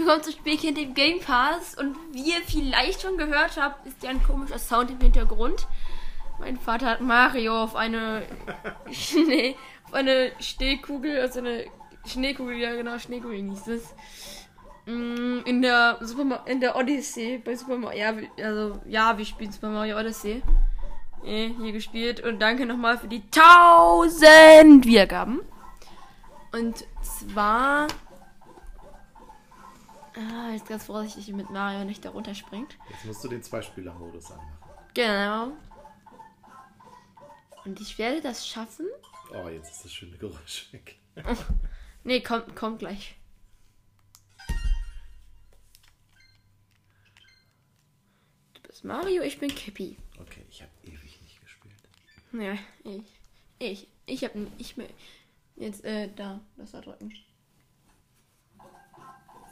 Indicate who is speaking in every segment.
Speaker 1: willkommen zu Spielkind im Game Pass. Und wie ihr vielleicht schon gehört habt, ist ja ein komischer Sound im Hintergrund. Mein Vater hat Mario auf eine Schnee, auf eine Schneekugel, also eine Schneekugel, ja genau, Schneekugel hieß es. Mm, In der Super Ma in der Odyssey, bei Super Mario, ja, also, ja, wir spielen Super Mario Odyssey. Eh, hier gespielt. Und danke nochmal für die 1000 Wiedergaben. Und zwar. Ah, jetzt ganz vorsichtig mit Mario nicht da runterspringt.
Speaker 2: Jetzt musst du den Zweispieler-Modus anmachen.
Speaker 1: Genau. Und ich werde das schaffen.
Speaker 2: Oh, jetzt ist das schöne Geräusch weg.
Speaker 1: Nee, kommt, kommt gleich. Du bist Mario, ich bin Cappy.
Speaker 2: Okay, ich habe ewig nicht gespielt.
Speaker 1: Ja, ich. Ich. Ich hab. Ich. Jetzt, äh, da. Das da drücken.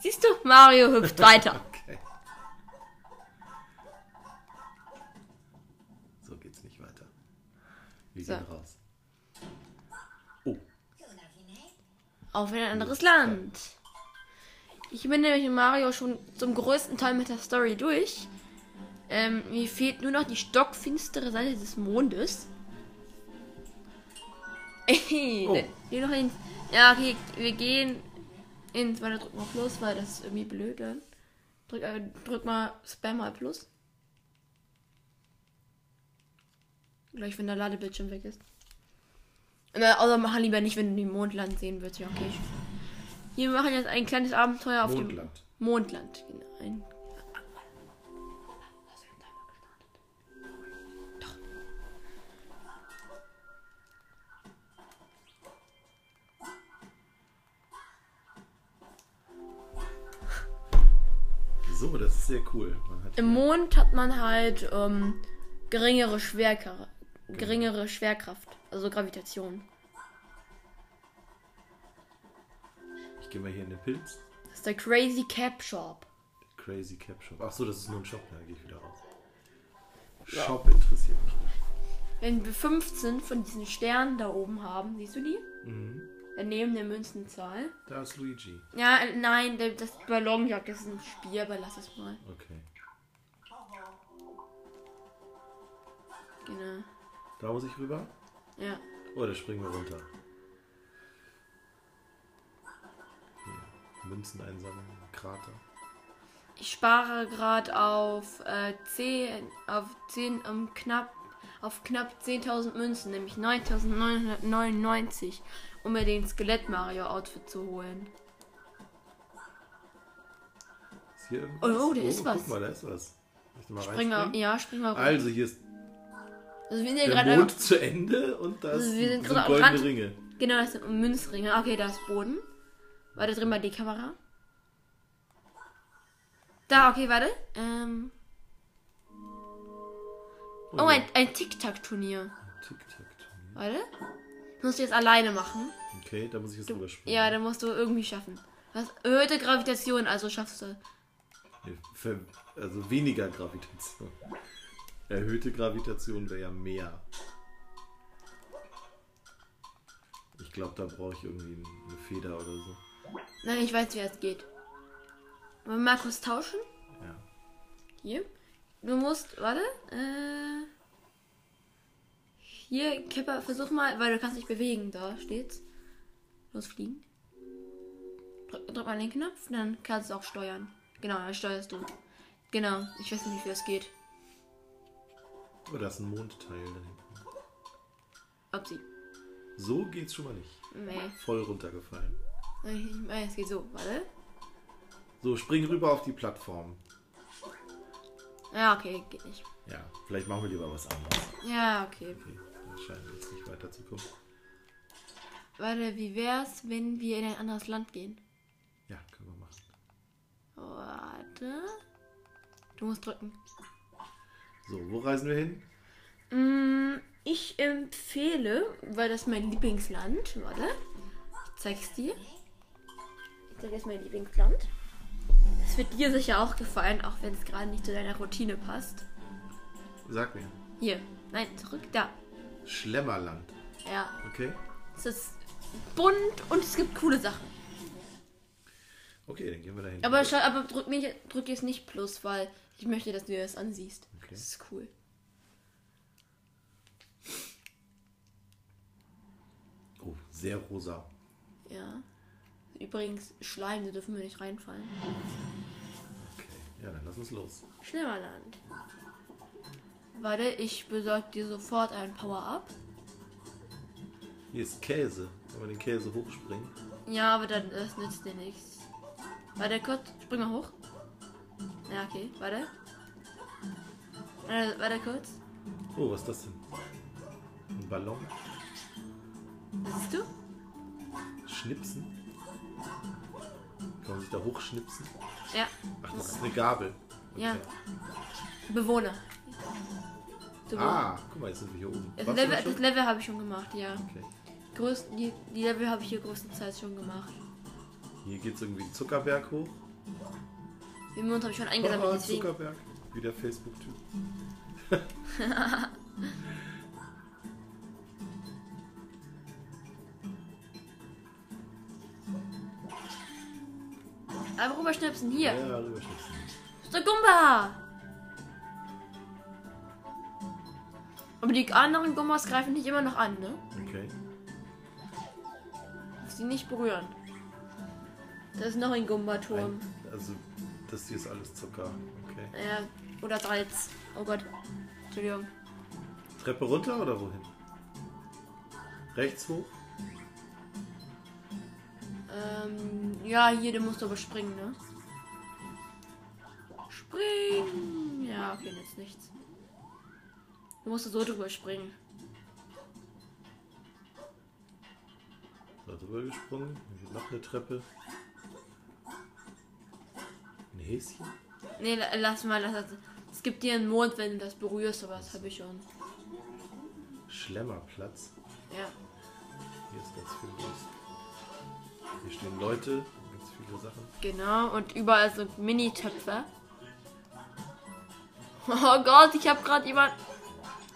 Speaker 1: Siehst du? Mario hüpft weiter.
Speaker 2: Okay. So geht's nicht weiter. Wir
Speaker 1: So.
Speaker 2: gehen raus. Oh,
Speaker 1: Auf in ein anderes Land. Ich bin nämlich in Mario schon zum größten Teil mit der Story durch. Ähm, mir fehlt nur noch die stockfinstere Seite des Mondes. Ey,
Speaker 2: Oh.
Speaker 1: noch in, ja, okay, wir gehen ins. Warte, drück mal Plus, weil das ist irgendwie blöd dann. Drück, äh, drück mal Spam mal Plus. Gleich, wenn der Ladebildschirm weg ist. Na, außer mach lieber nicht, wenn du den Mondland sehen willst. Ja, okay. Hier machen jetzt ein kleines Abenteuer auf
Speaker 2: Mondland.
Speaker 1: dem Mondland. Genau. Ein
Speaker 2: cool.
Speaker 1: Im Mond hat man halt ähm, geringere Schwerkraft. Geringere Schwerkraft. Also Gravitation.
Speaker 2: ich gehe mal hier in den Pilz.
Speaker 1: Das ist der Crazy Cap Shop.
Speaker 2: Crazy Cap Shop. Ach so, das ist nur ein Shop. Da gehe ich wieder raus. Shop interessiert mich nicht.
Speaker 1: Wenn wir 15 von diesen Sternen da oben haben, siehst du die?
Speaker 2: Mhm.
Speaker 1: Daneben der Münzenzahl.
Speaker 2: Da ist Luigi.
Speaker 1: Ja, nein, das Ballonjagd das ist ein Spiel, aber lass es mal.
Speaker 2: Okay.
Speaker 1: Genau.
Speaker 2: Da muss ich rüber.
Speaker 1: Ja.
Speaker 2: Oh, da springen wir runter. Hier. Münzen einsammeln. Krater.
Speaker 1: Ich spare gerade auf äh, 10, auf 10, um, knapp, auf knapp 10.000 Münzen, nämlich 9.999, um mir den Skelett-Mario-Outfit zu holen.
Speaker 2: Ist hier irgendwas?
Speaker 1: Oh, da ist was.
Speaker 2: Guck mal, da ist was. Da mal
Speaker 1: Spring mal, ja, spring mal runter.
Speaker 2: Also, hier ist
Speaker 1: Also wir sind ja
Speaker 2: der
Speaker 1: gerade
Speaker 2: Mond zu Ende und da
Speaker 1: Also wir sind
Speaker 2: sind goldene
Speaker 1: Rand.
Speaker 2: Ringe.
Speaker 1: Genau, das sind Münzringe. Okay, da ist Boden. Warte, drin mal die Kamera. Da, okay, warte. Ähm, oh, ein, ein Tic-Tac-Turnier.
Speaker 2: Tic-Tac-Turnier.
Speaker 1: Warte. Musst du jetzt alleine machen.
Speaker 2: Okay, da muss ich jetzt rüberspringen.
Speaker 1: Ja, dann musst du irgendwie schaffen. Hast erhöhte Gravitation, also schaffst du.
Speaker 2: Ver- Also weniger Gravitation. Erhöhte Gravitation wäre ja mehr. Ich glaube, da brauche ich irgendwie eine Feder oder so.
Speaker 1: Nein, ich weiß, wie es geht. Wollen wir Markus tauschen?
Speaker 2: Ja.
Speaker 1: Hier. Du musst, warte. Äh, hier, Kipper, versuch mal, weil du kannst dich bewegen. Da steht's. Losfliegen. Drück, drück mal den Knopf, dann kannst du auch steuern. Genau, dann steuerst du. Genau, ich weiß nicht, wie das geht.
Speaker 2: Oh, da ist ein Mondteil da hinten.
Speaker 1: Ob sie.
Speaker 2: So geht's schon mal nicht.
Speaker 1: Nee.
Speaker 2: Voll runtergefallen.
Speaker 1: Ich meine, es geht so, warte.
Speaker 2: So, spring rüber auf die Plattform.
Speaker 1: Ja, okay, geht nicht.
Speaker 2: Ja, vielleicht machen wir lieber was anderes.
Speaker 1: Ja, okay.
Speaker 2: Okay, das scheint jetzt nicht weiterzukommen.
Speaker 1: Warte, wie wär's, wenn wir in ein anderes Land gehen?
Speaker 2: Ja, können wir machen.
Speaker 1: Warte. Du musst drücken.
Speaker 2: So, wo reisen wir hin?
Speaker 1: Mm, Ich empfehle, weil das mein Lieblingsland, warte, ich zeig's dir. Ich zeig jetzt mein Lieblingsland. Das wird dir sicher auch gefallen, auch wenn es gerade nicht zu deiner Routine passt.
Speaker 2: Sag mir.
Speaker 1: Hier, nein, zurück da.
Speaker 2: Schlemmerland.
Speaker 1: Ja,
Speaker 2: Okay?
Speaker 1: es ist bunt und es gibt coole Sachen.
Speaker 2: Okay, dann gehen wir dahin.
Speaker 1: Aber, schau, aber drück, mich, drück jetzt nicht Plus, weil ich möchte, dass du dir das ansiehst.
Speaker 2: Okay.
Speaker 1: Das ist cool.
Speaker 2: Oh, sehr rosa.
Speaker 1: Ja. Übrigens, Schleim, da dürfen wir nicht reinfallen.
Speaker 2: Okay, ja, dann lass uns los.
Speaker 1: Schlimmerland. Warte, ich besorge dir sofort ein Power-Up.
Speaker 2: Hier ist Käse. Kann man den Käse hochspringen?
Speaker 1: Ja, aber dann das nützt dir nichts. Warte kurz, spring mal hoch. Ja, okay, warte. Warte, warte kurz.
Speaker 2: Oh, was ist das denn? Ein Ballon?
Speaker 1: Was siehst du?
Speaker 2: Schnipsen? Kann man sich da hochschnipsen?
Speaker 1: Ja,
Speaker 2: Ach, das ist eine Gabel.
Speaker 1: Ja. Bewohner. Du
Speaker 2: Ah, guck mal, jetzt sind wir hier oben.
Speaker 1: Das
Speaker 2: Warst
Speaker 1: Level, das Level habe ich schon gemacht, ja.
Speaker 2: Okay.
Speaker 1: Größten, die, die Level habe ich hier größtenteils schon gemacht.
Speaker 2: Hier geht es irgendwie den Zuckerberg hoch.
Speaker 1: Den Mond habe ich schon eingesammelt,
Speaker 2: Oh,
Speaker 1: deswegen.
Speaker 2: Zuckerberg. Wie der Facebook-Typ.
Speaker 1: Aber rüberschnipsen, hier.
Speaker 2: Ja, rüberschießen.
Speaker 1: Mr. Gumba! Aber die anderen Gummas greifen dich immer noch an, ne?
Speaker 2: Okay.
Speaker 1: Dass sie nicht berühren. Das ist noch ein Gumba-Turm.
Speaker 2: Ein, also, das hier ist alles Zucker. Okay.
Speaker 1: Ja, oder Salz. Oh Gott. Entschuldigung.
Speaker 2: Treppe runter oder wohin? Rechts hoch?
Speaker 1: Ähm, ja, hier, du musst aber springen, ne? Springen! Ja, okay, jetzt nichts. Du musst so drüber springen.
Speaker 2: Da drüber gesprungen. Noch eine Treppe. Ein Häschen?
Speaker 1: Nee, la- lass mal, lass das. Es gibt dir einen Mond, wenn du das berührst, aber das habe ich schon.
Speaker 2: Schlemmerplatz.
Speaker 1: Ja.
Speaker 2: Hier ist ganz viel los. Hier stehen Leute, ganz viele Sachen.
Speaker 1: Genau, und überall so Mini-Töpfe. Oh Gott, ich habe gerade jemand.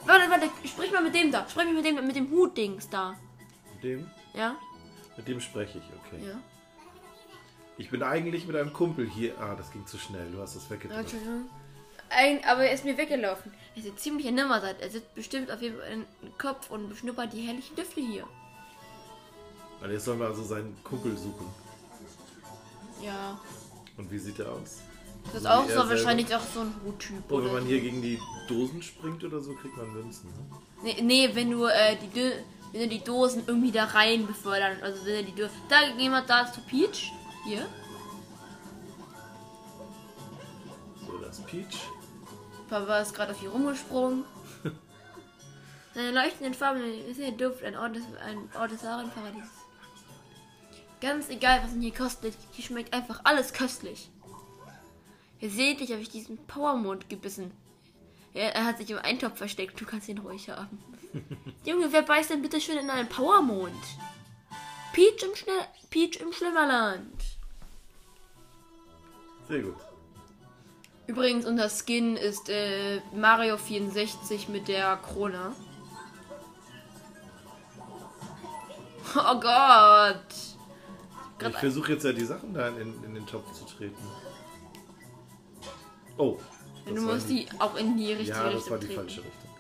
Speaker 1: Warte, warte, sprich mal mit dem da. Sprich mal mit dem mit dem Hut-Dings da.
Speaker 2: Mit dem,
Speaker 1: Ja?
Speaker 2: mit dem spreche ich, okay.
Speaker 1: Ja.
Speaker 2: Ich bin eigentlich mit einem Kumpel hier. Ah, das ging zu schnell. Du hast das weggedrückt.
Speaker 1: Entschuldigung. Ein, aber er ist mir weggelaufen. Er sieht ziemlich nimmerseid. Er sitzt bestimmt auf jeden Fall in den Kopf und beschnuppert die herrlichen Düfte hier.
Speaker 2: Also jetzt sollen wir also seinen Kumpel suchen.
Speaker 1: Ja.
Speaker 2: Und wie sieht er aus?
Speaker 1: Das ist auch so
Speaker 2: selber?
Speaker 1: wahrscheinlich auch so ein Huttyp.
Speaker 2: Oh, wenn man hier gegen die Dosen springt oder so, kriegt man Münzen. Ne?
Speaker 1: Nee, nee, wenn du äh, die Dö wenn du die Dosen irgendwie da rein befördern. Also wenn du die Dosen. Da jemand da zu Peach. Hier.
Speaker 2: So, das ist Peach.
Speaker 1: Papa ist gerade auf ihr rumgesprungen. Seine leuchtenden Farben ist der Duft, ein Ort des, ein Ort des wahren Paradieses. Ganz egal, was ihn hier kostet, hier schmeckt einfach alles köstlich. Ihr seht, ich habe ich diesen Powermond gebissen. Er, er hat sich im Eintopf versteckt, du kannst ihn ruhig haben. Junge, wer beißt denn bitte schön in einen Powermond? Peach im, Schnell Peach im Schlimmerland.
Speaker 2: Sehr gut.
Speaker 1: Übrigens, unser Skin ist äh, Mario 64 mit der Krone. Oh Gott.
Speaker 2: Ich versuche jetzt ja die Sachen da in, in den Topf zu treten. Oh.
Speaker 1: Du musst die auch in die richtige
Speaker 2: Ja, das
Speaker 1: Richtung
Speaker 2: war die
Speaker 1: treten.
Speaker 2: falsche Richtung.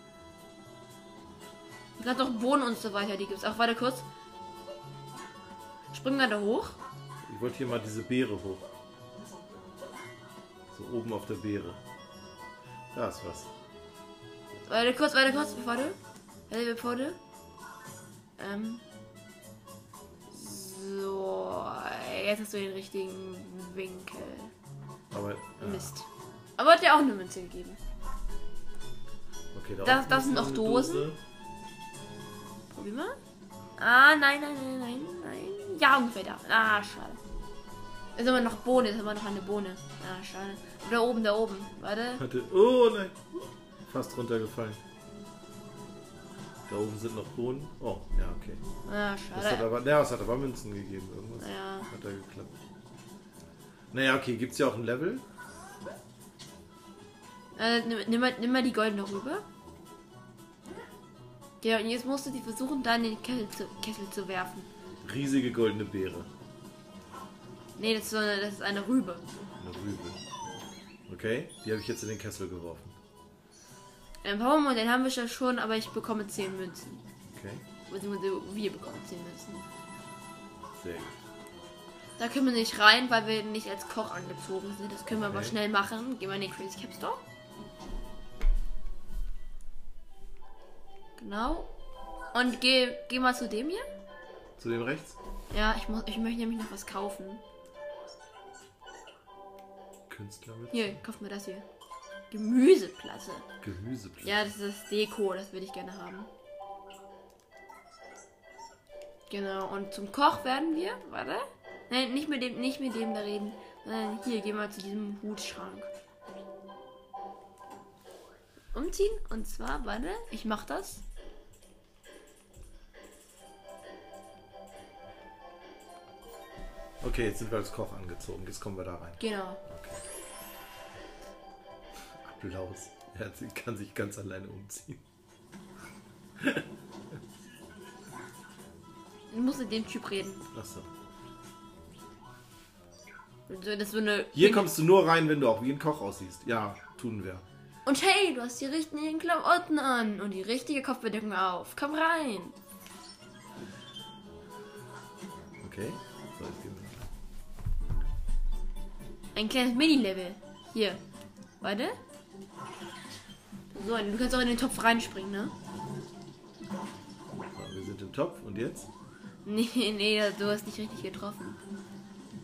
Speaker 1: Gibt noch Bohnen und so weiter, die gibt's auch. Warte kurz. Springen wir da hoch?
Speaker 2: Ich wollte hier mal diese Beere hoch. So oben auf der Beere. Da ist was.
Speaker 1: Warte kurz, warte kurz, bevor du. Warte, bevor du. Ähm. So. Jetzt hast du den richtigen Winkel.
Speaker 2: Aber. Ja,
Speaker 1: Mist. Aber hat dir auch eine Münze gegeben.
Speaker 2: okay, da
Speaker 1: Das- das sind
Speaker 2: noch
Speaker 1: Dosen.
Speaker 2: Dose.
Speaker 1: Probier mal. Ah, nein, nein, nein, nein, nein. Ja, ungefähr da. Ah, schade. Ist aber noch Bohne, ist aber noch eine Bohne. Ah, schade. Da oben, da oben. Warte.
Speaker 2: Hatte. Oh nein! Fast runtergefallen. Da oben sind noch Bohnen. Oh, ja, okay.
Speaker 1: Ah,
Speaker 2: Das hat
Speaker 1: schade.
Speaker 2: aber, ja, es hat aber Münzen gegeben. Irgendwas
Speaker 1: Ja.
Speaker 2: hat da geklappt. Naja, okay, gibt's ja auch ein Level?
Speaker 1: Äh, nimm, nimm, mal, nimm mal die goldene rüber. Ja, und jetzt musst du die versuchen, da in den Kessel zu, Kessel zu werfen.
Speaker 2: Riesige goldene Beere.
Speaker 1: Nee, das ist, eine, das ist eine Rübe.
Speaker 2: Eine Rübe. Okay, die habe ich jetzt in den Kessel geworfen.
Speaker 1: Ein Powermon, den haben wir ja schon, aber ich bekomme 10 Münzen.
Speaker 2: Okay,
Speaker 1: Beziehungsweise wir bekommen 10 Münzen.
Speaker 2: sehr gut.
Speaker 1: Da können wir nicht rein, weil wir nicht als Koch angezogen sind. Das können wir aber schnell machen. Gehen wir in den Crazy Cap Store. Genau. Und geh, geh mal zu dem hier.
Speaker 2: Zu dem rechts?
Speaker 1: Ja, ich, muss, ich möchte nämlich noch was kaufen.
Speaker 2: Künstler mit
Speaker 1: Hier, kauf mir das hier. Gemüseplatte.
Speaker 2: Gemüseplättchen.
Speaker 1: Ja, das ist Deko, das würde ich gerne haben. Genau, und zum Koch werden wir, warte. Nein, nicht mit dem, nicht mit dem da reden. Sondern hier, gehen wir zu diesem Hutschrank. Umziehen, und zwar, warte, ich mach das.
Speaker 2: Okay, jetzt sind wir als Koch angezogen. Jetzt kommen wir da rein.
Speaker 1: Genau.
Speaker 2: Applaus. Er kann sich ganz alleine umziehen.
Speaker 1: Ich muss mit dem Typ reden.
Speaker 2: Achso.
Speaker 1: Das ist so eine.
Speaker 2: Hier kommst du nur rein, wenn du auch wie ein Koch aussiehst. Ja, tun wir.
Speaker 1: Und hey, du hast die richtigen Klamotten an und die richtige Kopfbedeckung auf. Komm rein.
Speaker 2: Okay.
Speaker 1: Ein kleines Mini-Level. Hier. Warte. So, du kannst auch in den Topf reinspringen, ne?
Speaker 2: So, wir sind im Topf und jetzt?
Speaker 1: Nee, nee, du hast nicht richtig getroffen.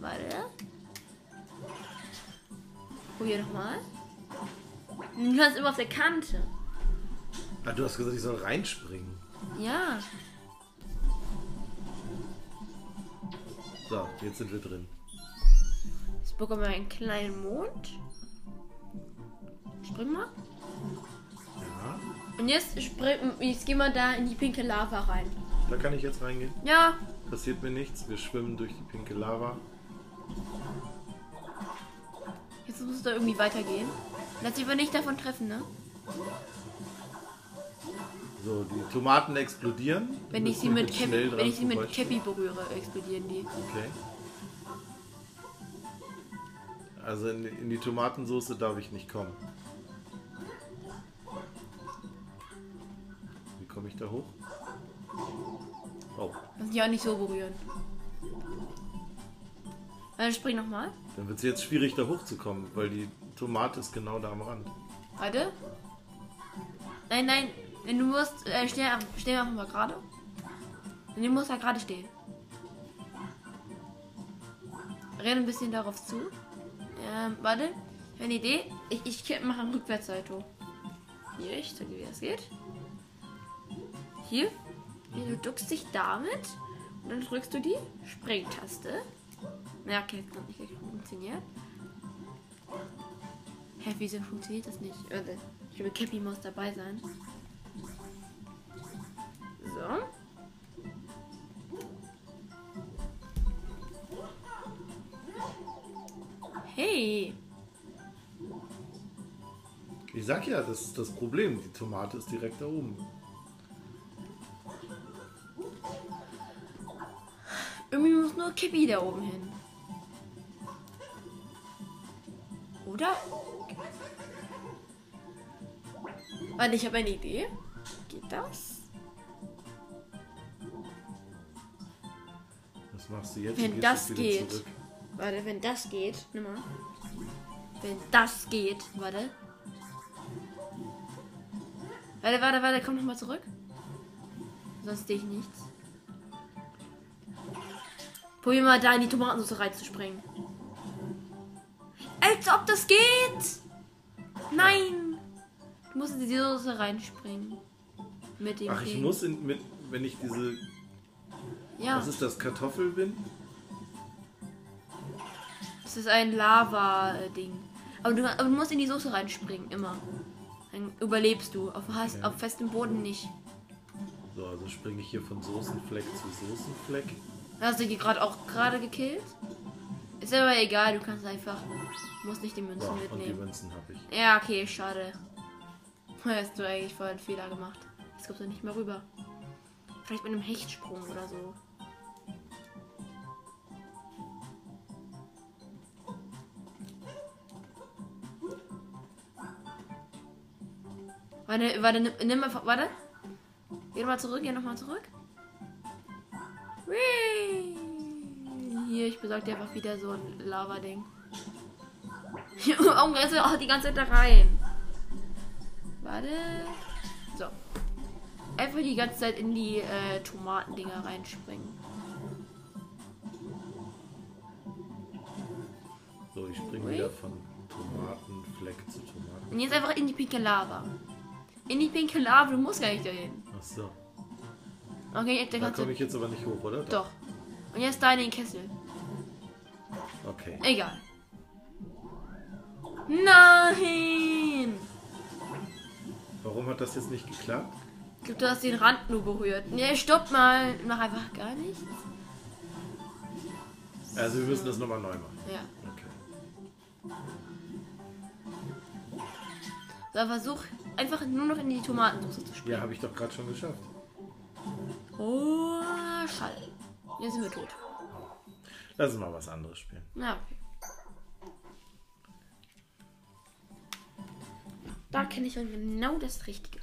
Speaker 1: Warte. Probier nochmal. Du kannst immer auf der Kante.
Speaker 2: Ah, du hast gesagt, ich soll reinspringen.
Speaker 1: Ja.
Speaker 2: So, jetzt sind wir drin.
Speaker 1: Bekommen wir einen kleinen Mond. Spring mal.
Speaker 2: Ja.
Speaker 1: Und jetzt, spring, jetzt gehen wir da in die pinke Lava rein.
Speaker 2: Da kann ich jetzt reingehen.
Speaker 1: Ja.
Speaker 2: Passiert mir nichts. Wir schwimmen durch die pinke Lava.
Speaker 1: Jetzt muss es da irgendwie weitergehen. Lass dich aber nicht davon treffen, ne?
Speaker 2: So, die Tomaten explodieren.
Speaker 1: Wenn
Speaker 2: Wir
Speaker 1: ich sie mit, Cappy, wenn ich sie mit. Cappy berühre, explodieren die.
Speaker 2: Okay. Also in, in die Tomatensoße darf ich nicht kommen. Wie komme ich da hoch? Oh,
Speaker 1: Muss ich auch nicht so berühren. Dann spring nochmal.
Speaker 2: dann wird es jetzt schwierig da hochzukommen, weil die Tomate ist genau da am Rand.
Speaker 1: Warte. Nein, nein. Du musst, äh, steh, steh einfach mal gerade. Du musst da gerade stehen. Renn ein bisschen darauf zu. Ähm, warte. Ich habe eine Idee. Ich, ich mache einen Rückwärtssalto. Hier, ich zeige dir, wie das geht. Hier. Du duckst dich damit. Und dann drückst du die Springtaste. Ja, okay, das hat nicht funktioniert. Hä, wieso funktioniert das nicht? Ich glaube, Cappy muss dabei sein. So. Hey.
Speaker 2: Ich sag ja, das ist das Problem. Die Tomate ist direkt da oben.
Speaker 1: Irgendwie muss nur Cappy da oben hin. Oder? Warte, ich habe eine Idee. Geht das?
Speaker 2: Was machst du jetzt?
Speaker 1: Wenn das geht.
Speaker 2: zurück.
Speaker 1: Warte, wenn das geht. Nimm mal. Wenn das geht. Warte. Warte, warte, warte. Komm nochmal zurück. Sonst sehe ich nichts. Probier mal da in die Tomatensauce reinzuspringen. Als ob das geht! Nein! Du musst in die Soße reinspringen. Mit dem
Speaker 2: Ach, ich
Speaker 1: Ding.
Speaker 2: muss in, mit, wenn ich diese,
Speaker 1: Ja,
Speaker 2: was ist das, Kartoffel bin?
Speaker 1: Das ist ein Lava-Ding. Aber du, aber du musst in die Soße reinspringen, immer. Dann überlebst du. Auf,
Speaker 2: Ja.
Speaker 1: auf festem Boden nicht.
Speaker 2: So, also springe ich hier von Soßenfleck zu Soßenfleck.
Speaker 1: Hast du die gerade auch gerade gekillt? Ist aber egal, du kannst einfach. Musst nicht die Münzen
Speaker 2: So, und die
Speaker 1: mitnehmen.
Speaker 2: Münzen habe ich.
Speaker 1: Ja, okay, schade. Hast du eigentlich voll einen Fehler gemacht. Jetzt kommst du nicht mehr rüber. Vielleicht mit einem Hechtsprung oder so. Warte, warte, nimm, nimm mal, warte. Geh nochmal zurück, geh nochmal zurück. Whee! Hier, ich besorge dir einfach wieder so ein Lava-Ding. Warum rennst du auch die ganze Zeit da rein? Warte. So. Einfach die ganze Zeit in die äh, Tomatendinger reinspringen.
Speaker 2: So, ich springe wieder von Tomatenfleck zu Tomaten.
Speaker 1: Und jetzt einfach in die pinke Lava. In die pinke Lava, du musst gar nicht dahin.
Speaker 2: Ach so.
Speaker 1: Okay, jetzt
Speaker 2: Da
Speaker 1: kannst
Speaker 2: komme
Speaker 1: du.
Speaker 2: ich jetzt aber nicht hoch, oder?
Speaker 1: Doch. Und jetzt da in den Kessel.
Speaker 2: Okay.
Speaker 1: Egal. Nein!
Speaker 2: Warum hat das jetzt nicht geklappt?
Speaker 1: Ich glaube, du hast den Rand nur berührt. Nee, stopp mal. Mach einfach gar nichts.
Speaker 2: Also wir müssen das nochmal neu machen.
Speaker 1: Ja.
Speaker 2: Okay.
Speaker 1: So, versuch einfach nur noch in die Tomatensauce zu springen.
Speaker 2: Ja, habe ich doch gerade schon geschafft.
Speaker 1: Oh, Schall. Jetzt sind wir tot.
Speaker 2: Lass uns mal was anderes spielen.
Speaker 1: Na, okay. Da kenne ich dann genau das Richtige.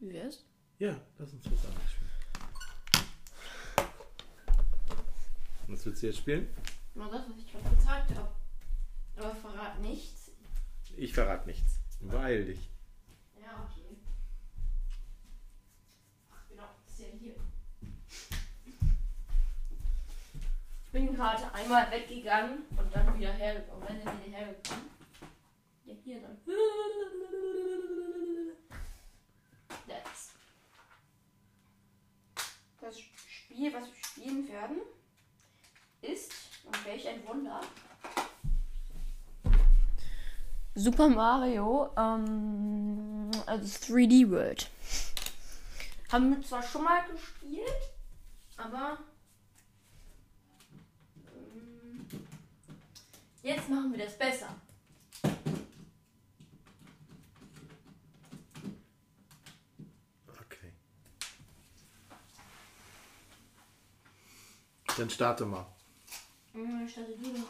Speaker 1: Wie wär's?
Speaker 2: Ja, lass uns was anderes spielen. Was willst du jetzt spielen?
Speaker 1: Nur das, was ich gerade gezeigt habe. Aber verrat nichts.
Speaker 2: Ich verrate nichts. Weil dich.
Speaker 1: Ja, okay. Ach, genau, ist ja hier. Ich bin gerade einmal weggegangen und dann wieder hergekommen. Wenn dann wieder hergekommen. Ja, hier dann. Das. Das Spiel, was wir spielen werden, ist, und welch ein Wunder, Super Mario, ähm, also 3D World. Haben wir zwar schon mal gespielt, aber ähm, jetzt machen wir das besser.
Speaker 2: Okay. Dann starte mal.
Speaker 1: Starte du doch.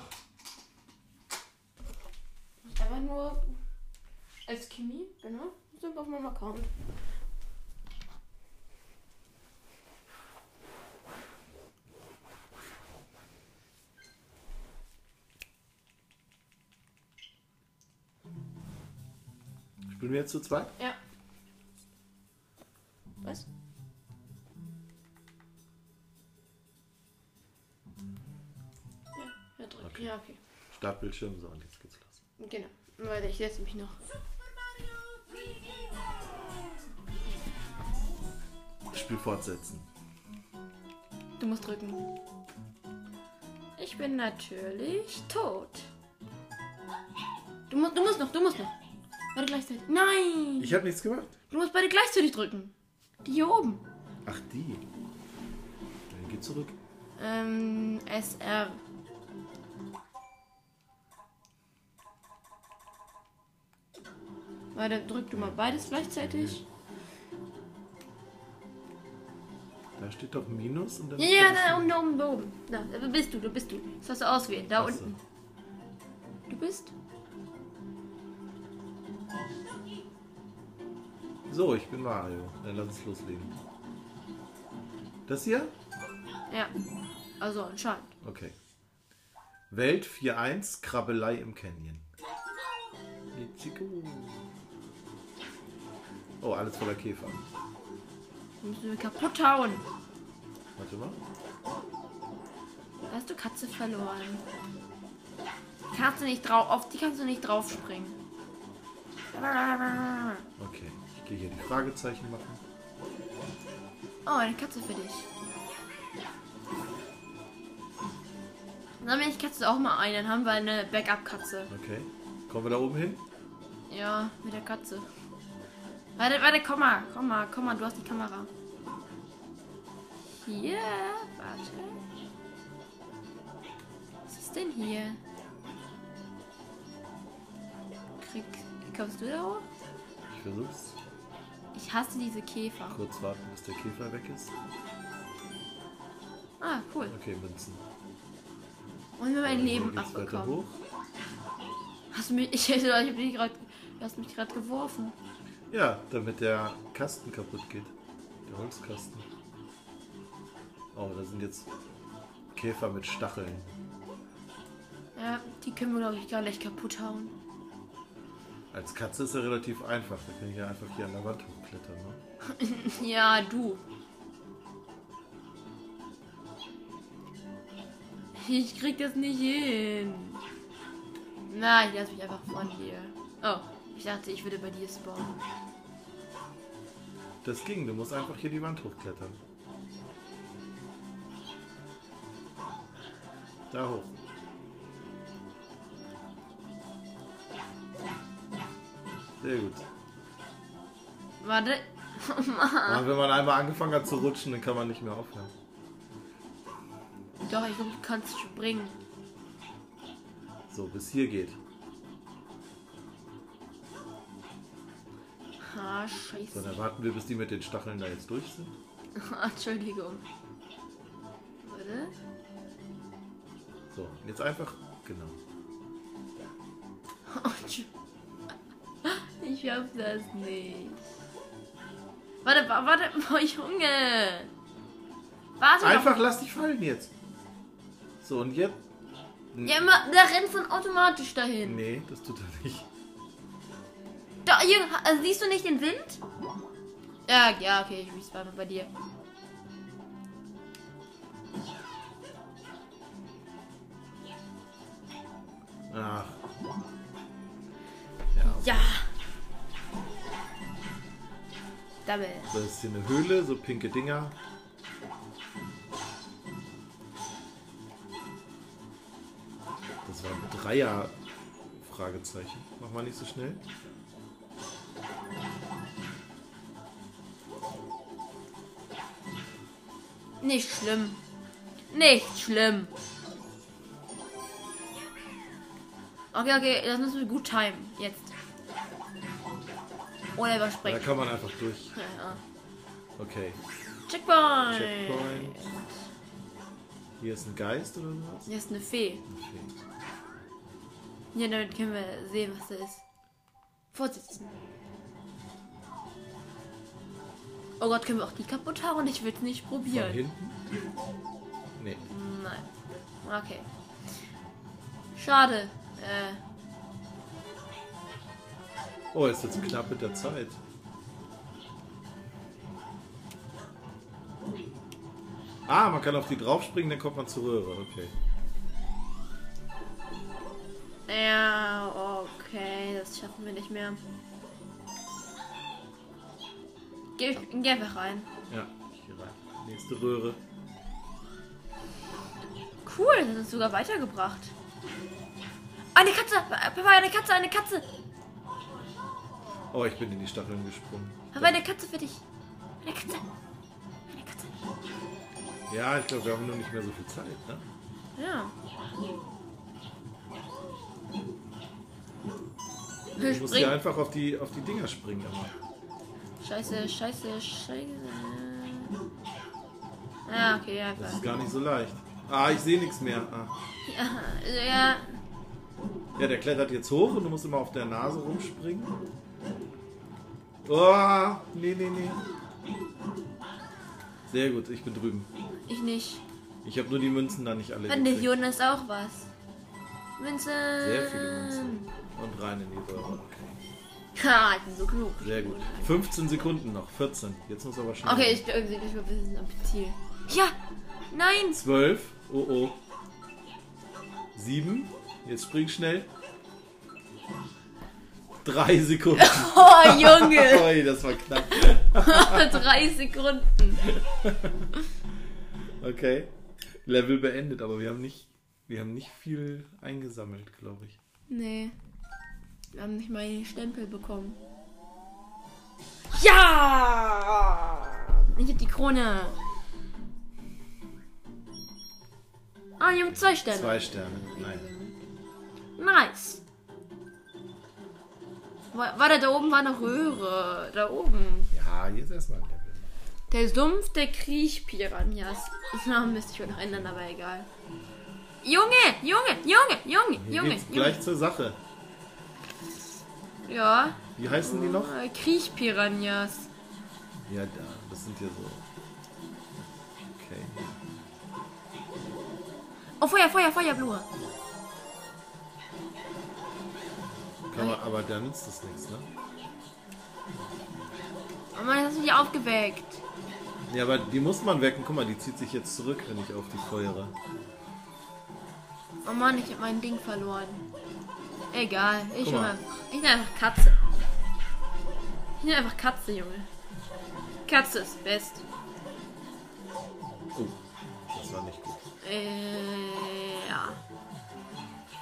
Speaker 1: Einfach nur als Kimi, genau. Sind auf meinem Account.
Speaker 2: Spielen wir jetzt zu zweit?
Speaker 1: Ja.
Speaker 2: Startbildschirm, so und jetzt geht's los.
Speaker 1: Genau. Warte, ich setze mich noch.
Speaker 2: Spiel fortsetzen.
Speaker 1: Du musst drücken. Ich bin natürlich tot. Du, musst, du musst noch, du musst noch. Beide gleichzeitig. Nein!
Speaker 2: Ich habe nichts gemacht.
Speaker 1: Du musst beide gleichzeitig drücken. Die hier oben.
Speaker 2: Ach, die. Dann geh zurück.
Speaker 1: Ähm, SR. Warte, drück du mal beides gleichzeitig.
Speaker 2: Da steht doch Minus und dann.
Speaker 1: Ja, ja, da oben, da oben, da oben. Da, da bist du, da bist du. Das hast du auswählen, da
Speaker 2: Ach so.
Speaker 1: unten. Du bist?
Speaker 2: So, ich bin Mario. Dann lass uns loslegen. Das hier?
Speaker 1: Ja. Also anscheinend.
Speaker 2: Okay. Welt 4.1 Krabbelei im Canyon. Let's go. Oh, alles voller Käfer.
Speaker 1: Wir müssen wir kaputt hauen.
Speaker 2: Warte mal.
Speaker 1: Da hast du Katze verloren. Die kannst du nicht drauf, auf die kannst du nicht drauf springen.
Speaker 2: Okay. Ich gehe hier die Fragezeichen machen.
Speaker 1: Oh, eine Katze für dich. Sammle ich Katze auch mal ein, dann haben wir eine Backup-Katze.
Speaker 2: Okay. Kommen wir da oben hin?
Speaker 1: Ja, mit der Katze. Warte, warte, komm mal, komm mal, komm mal, du hast die Kamera. Hier, warte. Was ist denn hier? Krieg, kommst du da hoch?
Speaker 2: Ich versuch's.
Speaker 1: Ich hasse diese Käfer.
Speaker 2: Kurz warten, bis der Käfer weg ist.
Speaker 1: Ah, cool.
Speaker 2: Okay, Münzen.
Speaker 1: Und mir mein Leben abbekommen.
Speaker 2: hoch?
Speaker 1: Hast du mich. Ich hätte. Ich hab dich grad, du hast mich gerade geworfen.
Speaker 2: Ja, damit der Kasten kaputt geht. Der Holzkasten. Oh, da sind jetzt Käfer mit Stacheln.
Speaker 1: Ja, die können wir, glaube ich, gar nicht kaputt hauen.
Speaker 2: Als Katze ist er relativ einfach. Da kann ich ja einfach hier an der Wand hochklettern. Ne?
Speaker 1: Ja, du. Ich krieg das nicht hin. Na, ich lass mich einfach von dir. Oh, dachte, ich würde bei dir spawnen.
Speaker 2: Das ging, du musst einfach hier die Wand hochklettern. Da hoch. Sehr gut.
Speaker 1: Warte.
Speaker 2: Aber wenn man einmal angefangen hat zu rutschen, dann kann man nicht mehr aufhören.
Speaker 1: Doch, ich glaube, du kannst springen.
Speaker 2: So, bis hier geht.
Speaker 1: Ah,
Speaker 2: So,
Speaker 1: scheiße.
Speaker 2: dann warten wir, bis die mit den Stacheln da jetzt durch sind.
Speaker 1: Entschuldigung. Warte.
Speaker 2: So, jetzt einfach, genau.
Speaker 1: Ich schaff das nicht. Warte, wa- warte, oh, Junge. Warte doch.
Speaker 2: Einfach lass dich fallen jetzt. So, und jetzt?
Speaker 1: Ja, immer, der rennt von automatisch dahin.
Speaker 2: Nee, das tut er nicht.
Speaker 1: Junge, ha- äh, siehst du nicht den Wind? Ja, ja, okay, ich respawn bei dir.
Speaker 2: Ach. Ja,
Speaker 1: Ja. Double.
Speaker 2: das ist hier eine Höhle, so pinke Dinger. Das war ein Dreier Fragezeichen. Mach mal nicht so schnell.
Speaker 1: Nicht schlimm. Nicht schlimm. Okay, okay, das müssen wir gut timen. Jetzt. Oder
Speaker 2: Da
Speaker 1: überspringen.
Speaker 2: kann man einfach durch.
Speaker 1: Ja, ja.
Speaker 2: Okay.
Speaker 1: Checkpoint.
Speaker 2: Checkpoint. Hier ist ein Geist oder was?
Speaker 1: Hier ist eine Fee.
Speaker 2: Okay.
Speaker 1: Ja, damit können wir sehen, was da ist. Vorsitzen. Oh Gott, können wir auch die kaputt hauen? Ich will es nicht
Speaker 2: Von
Speaker 1: probieren.
Speaker 2: hinten? Nee.
Speaker 1: Nein. Okay. Schade. Äh,
Speaker 2: Oh, ist jetzt knapp mit der Zeit. Ah, man kann auf die draufspringen, dann kommt man zur Röhre. Okay.
Speaker 1: ja, okay, das schaffen wir nicht mehr. Geh, geh einfach rein.
Speaker 2: Ja, ich gehe rein. Nächste Röhre.
Speaker 1: Cool, das hat uns sogar weitergebracht. Eine Katze! Papa, eine Katze, eine Katze!
Speaker 2: Oh, ich bin in die Stacheln gesprungen.
Speaker 1: Papa, eine Katze für dich. Eine Katze. Eine Katze.
Speaker 2: Ja, ich glaube, wir haben nur nicht mehr so viel Zeit, ne?
Speaker 1: Ja. Wir
Speaker 2: Du musst hier einfach auf die, auf die Dinger springen. Immer.
Speaker 1: Scheiße, scheiße, scheiße. Ja, okay,
Speaker 2: Das
Speaker 1: einfach.
Speaker 2: ist gar nicht so leicht. Ah, ich sehe nichts mehr. Ah.
Speaker 1: Ja, ja.
Speaker 2: Ja, der klettert jetzt hoch und du musst immer auf der Nase rumspringen. Oh, nee, nee, nee. Sehr gut, ich bin drüben.
Speaker 1: Ich nicht.
Speaker 2: Ich habe nur die Münzen da nicht alle
Speaker 1: An der. Jonas auch was. Münzen.
Speaker 2: Sehr viele Münzen. Und rein in die Röhre.
Speaker 1: Ha, ich bin so klug.
Speaker 2: Sehr gut. 15 Sekunden noch. 14. Jetzt muss aber schnell.
Speaker 1: Okay, ich glaube, ich glaub, wir sind am Ziel. Ja! Nein!
Speaker 2: 12. Oh oh. 7. Jetzt spring schnell. 3 Sekunden.
Speaker 1: Oh, Junge!
Speaker 2: Oi, das war knapp.
Speaker 1: Drei Sekunden.
Speaker 2: Okay. Level beendet, aber wir haben nicht, wir haben nicht viel eingesammelt, glaube ich.
Speaker 1: Nee. Wir haben nicht mal den Stempel bekommen. Ja! Ich hab die Krone. Ah, wir haben zwei Sterne.
Speaker 2: Zwei Sterne. Nein.
Speaker 1: Nice. Wa- Warte, da oben war eine Röhre. Da oben.
Speaker 2: Ja, jetzt erstmal ein Level.
Speaker 1: Der Sumpf der Kriechpiranhas. Das Namen müsste ich wohl noch ändern, aber egal. Junge, Junge, Junge, Junge,
Speaker 2: Hier
Speaker 1: Junge.
Speaker 2: gleich zur Sache.
Speaker 1: Ja,
Speaker 2: Wie heißen die noch?
Speaker 1: äh, Kriechpiranhas.
Speaker 2: Ja, da, das sind ja so. Okay.
Speaker 1: Oh, Feuer, Feuer, Feuerblume.
Speaker 2: Kann man, aber da nützt das nichts, ne?
Speaker 1: Oh Mann, das hast mich aufgeweckt.
Speaker 2: Ja, aber die muss man wecken. Guck mal, die zieht sich jetzt zurück, wenn ich auf die feuere.
Speaker 1: Oh Mann, ich hab mein Ding verloren. Egal, ich einfach, ich bin einfach Katze. Ich bin einfach Katze, Junge. Katze ist best.
Speaker 2: Oh, das war nicht gut.
Speaker 1: Äh, ja.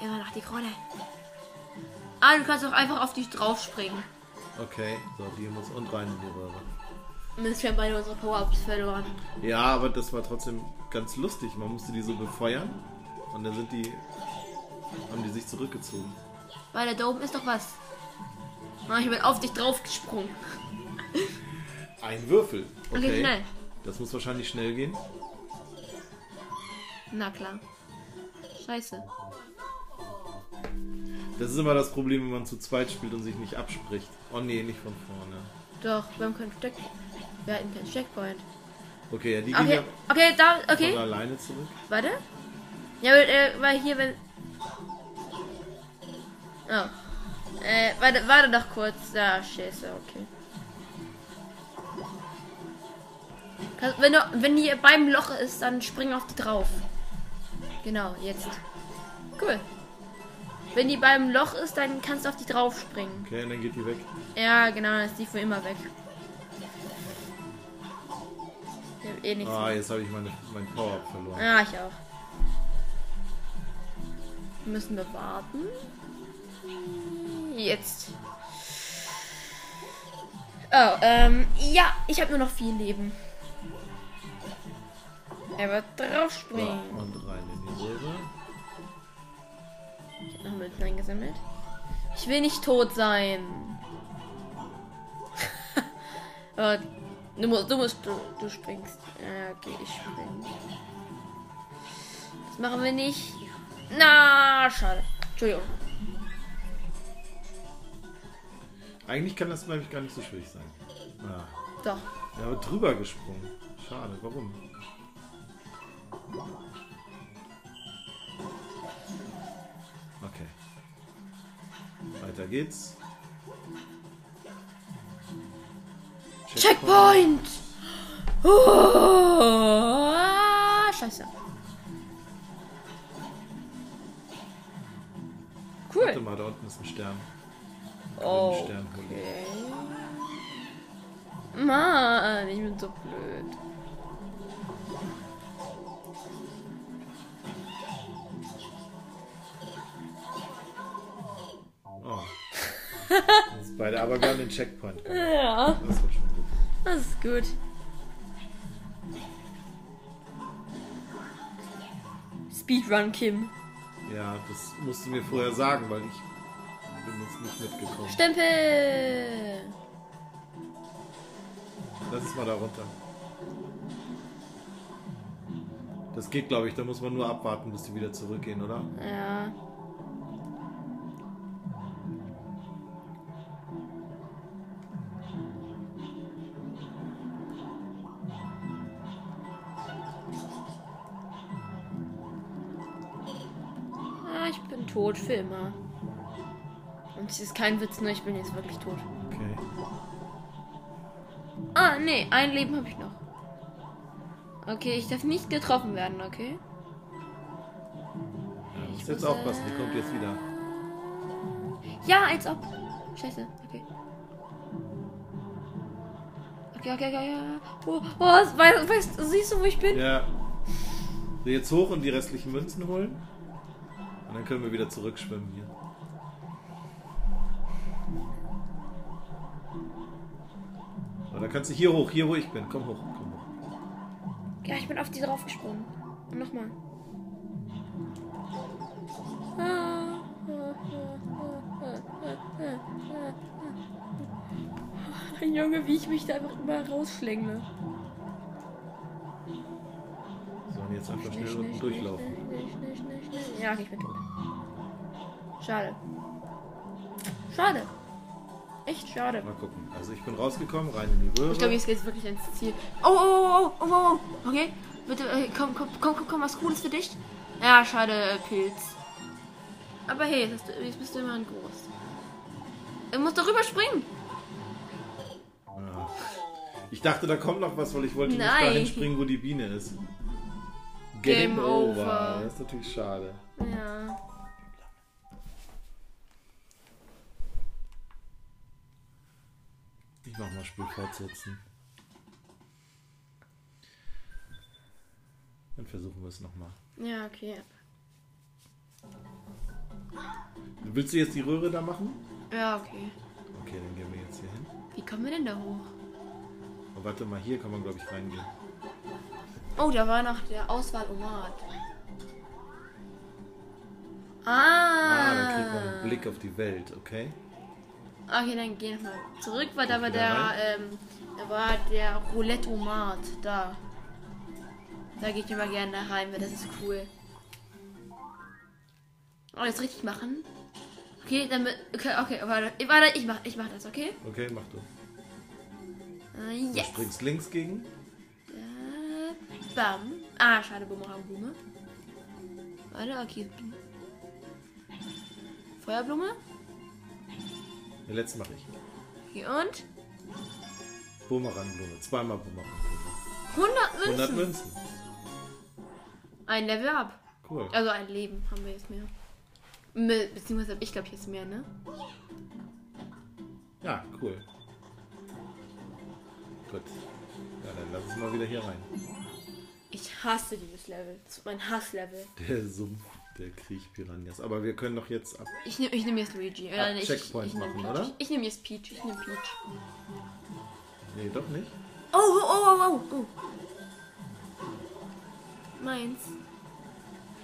Speaker 1: Immer noch die Krone. Ah, du kannst auch einfach auf dich draufspringen.
Speaker 2: Okay, so, die muss und rein in die Röhre.
Speaker 1: Und wir haben beide unsere Power-Ups verloren.
Speaker 2: Ja, aber das war trotzdem ganz lustig. Man musste die so befeuern und dann sind die. haben die sich zurückgezogen.
Speaker 1: Weil da oben ist doch was. Ah, ich bin auf dich draufgesprungen.
Speaker 2: Ein Würfel.
Speaker 1: Okay,
Speaker 2: Okay.
Speaker 1: schnell.
Speaker 2: Das muss wahrscheinlich schnell gehen.
Speaker 1: Na klar. Scheiße.
Speaker 2: Das ist immer das Problem, wenn man zu zweit spielt und sich nicht abspricht. Oh nee, nicht von vorne.
Speaker 1: Doch, wir haben keinen Check. Wir hatten keinen Checkpoint.
Speaker 2: Okay, ja, die gehen
Speaker 1: Okay,
Speaker 2: ja
Speaker 1: okay, da,
Speaker 2: von
Speaker 1: okay.
Speaker 2: alleine zurück.
Speaker 1: Warte. Ja, weil, äh, weil hier, wenn. Oh. Äh, warte, warte doch kurz. Ja, scheiße, okay. Wenn, du, wenn die beim Loch ist, dann spring auf die drauf. Genau, jetzt. Cool. Wenn die beim Loch ist, dann kannst du auf die drauf springen.
Speaker 2: Okay, dann geht die weg.
Speaker 1: Ja, genau, dann ist die für immer weg. Ich hab eh nichts
Speaker 2: Ah,
Speaker 1: mehr.
Speaker 2: jetzt habe ich meine, mein Power-Up verloren.
Speaker 1: Ja, ich auch. Müssen wir warten? Jetzt. Oh, ähm, ja, ich habe nur noch vier Leben. Er wird drauf springen.
Speaker 2: und rein in die Röhre.
Speaker 1: Ich habe noch Münzen eingesammelt. Ich will nicht tot sein. du musst, du musst, du, du springst. Ja, okay, ich spring. Das machen wir nicht. Na, schade. Entschuldigung.
Speaker 2: Eigentlich kann das, glaube ich, gar nicht so schwierig sein. Ah.
Speaker 1: Doch.
Speaker 2: Ja, aber drüber gesprungen. Schade, warum? Okay. Weiter geht's.
Speaker 1: Checkpoint! Oh, scheiße.
Speaker 2: Warte
Speaker 1: Cool.
Speaker 2: mal, da unten ist ein Stern.
Speaker 1: Oh, okay. Mann, ich bin so blöd.
Speaker 2: Oh. Jetzt beide, aber wir haben den Checkpoint gemacht.
Speaker 1: Ja,
Speaker 2: Das war schon gut.
Speaker 1: das ist gut. Speedrun Kim.
Speaker 2: Ja, das musst du mir vorher sagen, weil ich bin jetzt nicht mitgekommen.
Speaker 1: Stempel!
Speaker 2: Lass es mal da runter. Das geht, glaube ich. Da muss man nur abwarten, bis die wieder zurückgehen, oder?
Speaker 1: Ja. Ah, ich bin tot für immer. Es ist kein Witz, ne? Ich bin jetzt wirklich tot.
Speaker 2: Okay.
Speaker 1: Ah, nee, ein Leben habe ich noch. Okay, ich darf nicht getroffen werden, okay?
Speaker 2: Ja, musst jetzt aufpassen, die kommt jetzt wieder.
Speaker 1: Ja, als ob. Scheiße, okay. Okay, okay, okay, ja. Oh, oh weißt, weißt, siehst du, wo ich bin?
Speaker 2: Ja. So, jetzt hoch und die restlichen Münzen holen. Und dann können wir wieder zurückschwimmen hier. Dann kannst du hier hoch, hier wo ich bin. Komm hoch, komm hoch.
Speaker 1: Ja, ich bin auf die draufgesprungen. Und nochmal. Junge, wie ich mich da einfach immer rausschlängle.
Speaker 2: So, und jetzt einfach schnell unten durchlaufen.
Speaker 1: Schnell, schnell, schnell, schnell. Ja, okay, ich bin tot. Schade. Schade. Echt schade.
Speaker 2: Mal gucken. Also ich bin rausgekommen, rein in die Röhre.
Speaker 1: Ich glaube, jetzt geht's wirklich ins Ziel. Oh, oh, oh, oh, oh, oh. Okay. Bitte, äh, komm, komm, komm, komm, komm, was Cooles für dich. Ja, schade, äh, Pilz. Aber hey, jetzt, du- jetzt bist du immerhin groß. Du musst darüber springen.
Speaker 2: Ja. Ich dachte, da kommt noch was, weil ich wollte nicht
Speaker 1: Nein.
Speaker 2: dahin springen, wo die Biene ist.
Speaker 1: Game over.
Speaker 2: Das ist natürlich schade.
Speaker 1: Ja.
Speaker 2: Ich mach mal Spiel fortsetzen. Dann versuchen wir es nochmal.
Speaker 1: Ja, okay.
Speaker 2: Willst du jetzt die Röhre da machen?
Speaker 1: Ja, okay.
Speaker 2: Okay, dann gehen wir jetzt hier hin.
Speaker 1: Wie kommen wir denn da hoch?
Speaker 2: Oh, warte mal, hier kann man glaube ich reingehen.
Speaker 1: Oh, da war noch der Auswahlomat. Ah.
Speaker 2: Ah, dann kriegt man einen Blick auf die Welt, okay?
Speaker 1: Okay, dann geh nochmal zurück, weil da war der, ähm, da war der Roulette-Omat. Da. Da gehe ich immer gerne rein, weil das ist cool. Oh, jetzt richtig machen. Okay, dann okay, okay, warte, warte, ich mach, ich mach das, okay?
Speaker 2: Okay, mach du.
Speaker 1: Äh,
Speaker 2: Du
Speaker 1: yes.
Speaker 2: springst links gegen.
Speaker 1: Äh, bam. Ah, schade, Bumerang-Blume. Warte, okay. Feuerblume.
Speaker 2: Den letzten mache ich.
Speaker 1: Okay, und?
Speaker 2: Bumerangblume. Zweimal Bumerangblume.
Speaker 1: 100 Münzen.
Speaker 2: 100 Münzen.
Speaker 1: Ein Level ab.
Speaker 2: Cool.
Speaker 1: Also ein Leben haben wir jetzt mehr. Be- Beziehungsweise ich glaube jetzt mehr, ne?
Speaker 2: Ja, cool. Gut. Ja, dann lass uns mal wieder hier rein.
Speaker 1: Ich hasse dieses Level. Das ist mein Hasslevel.
Speaker 2: Der Sumpf der Kriechpiranhas. Aber wir können doch jetzt ab.
Speaker 1: Ich nehme ich nehm jetzt Luigi. Oder
Speaker 2: Ah,
Speaker 1: ich,
Speaker 2: Checkpoint
Speaker 1: ich, ich
Speaker 2: machen,
Speaker 1: Peach.
Speaker 2: oder?
Speaker 1: Ich, nehme jetzt Peach. Ich nehme Peach.
Speaker 2: Nee, doch nicht.
Speaker 1: Oh, oh, oh, oh, oh, oh. Meins.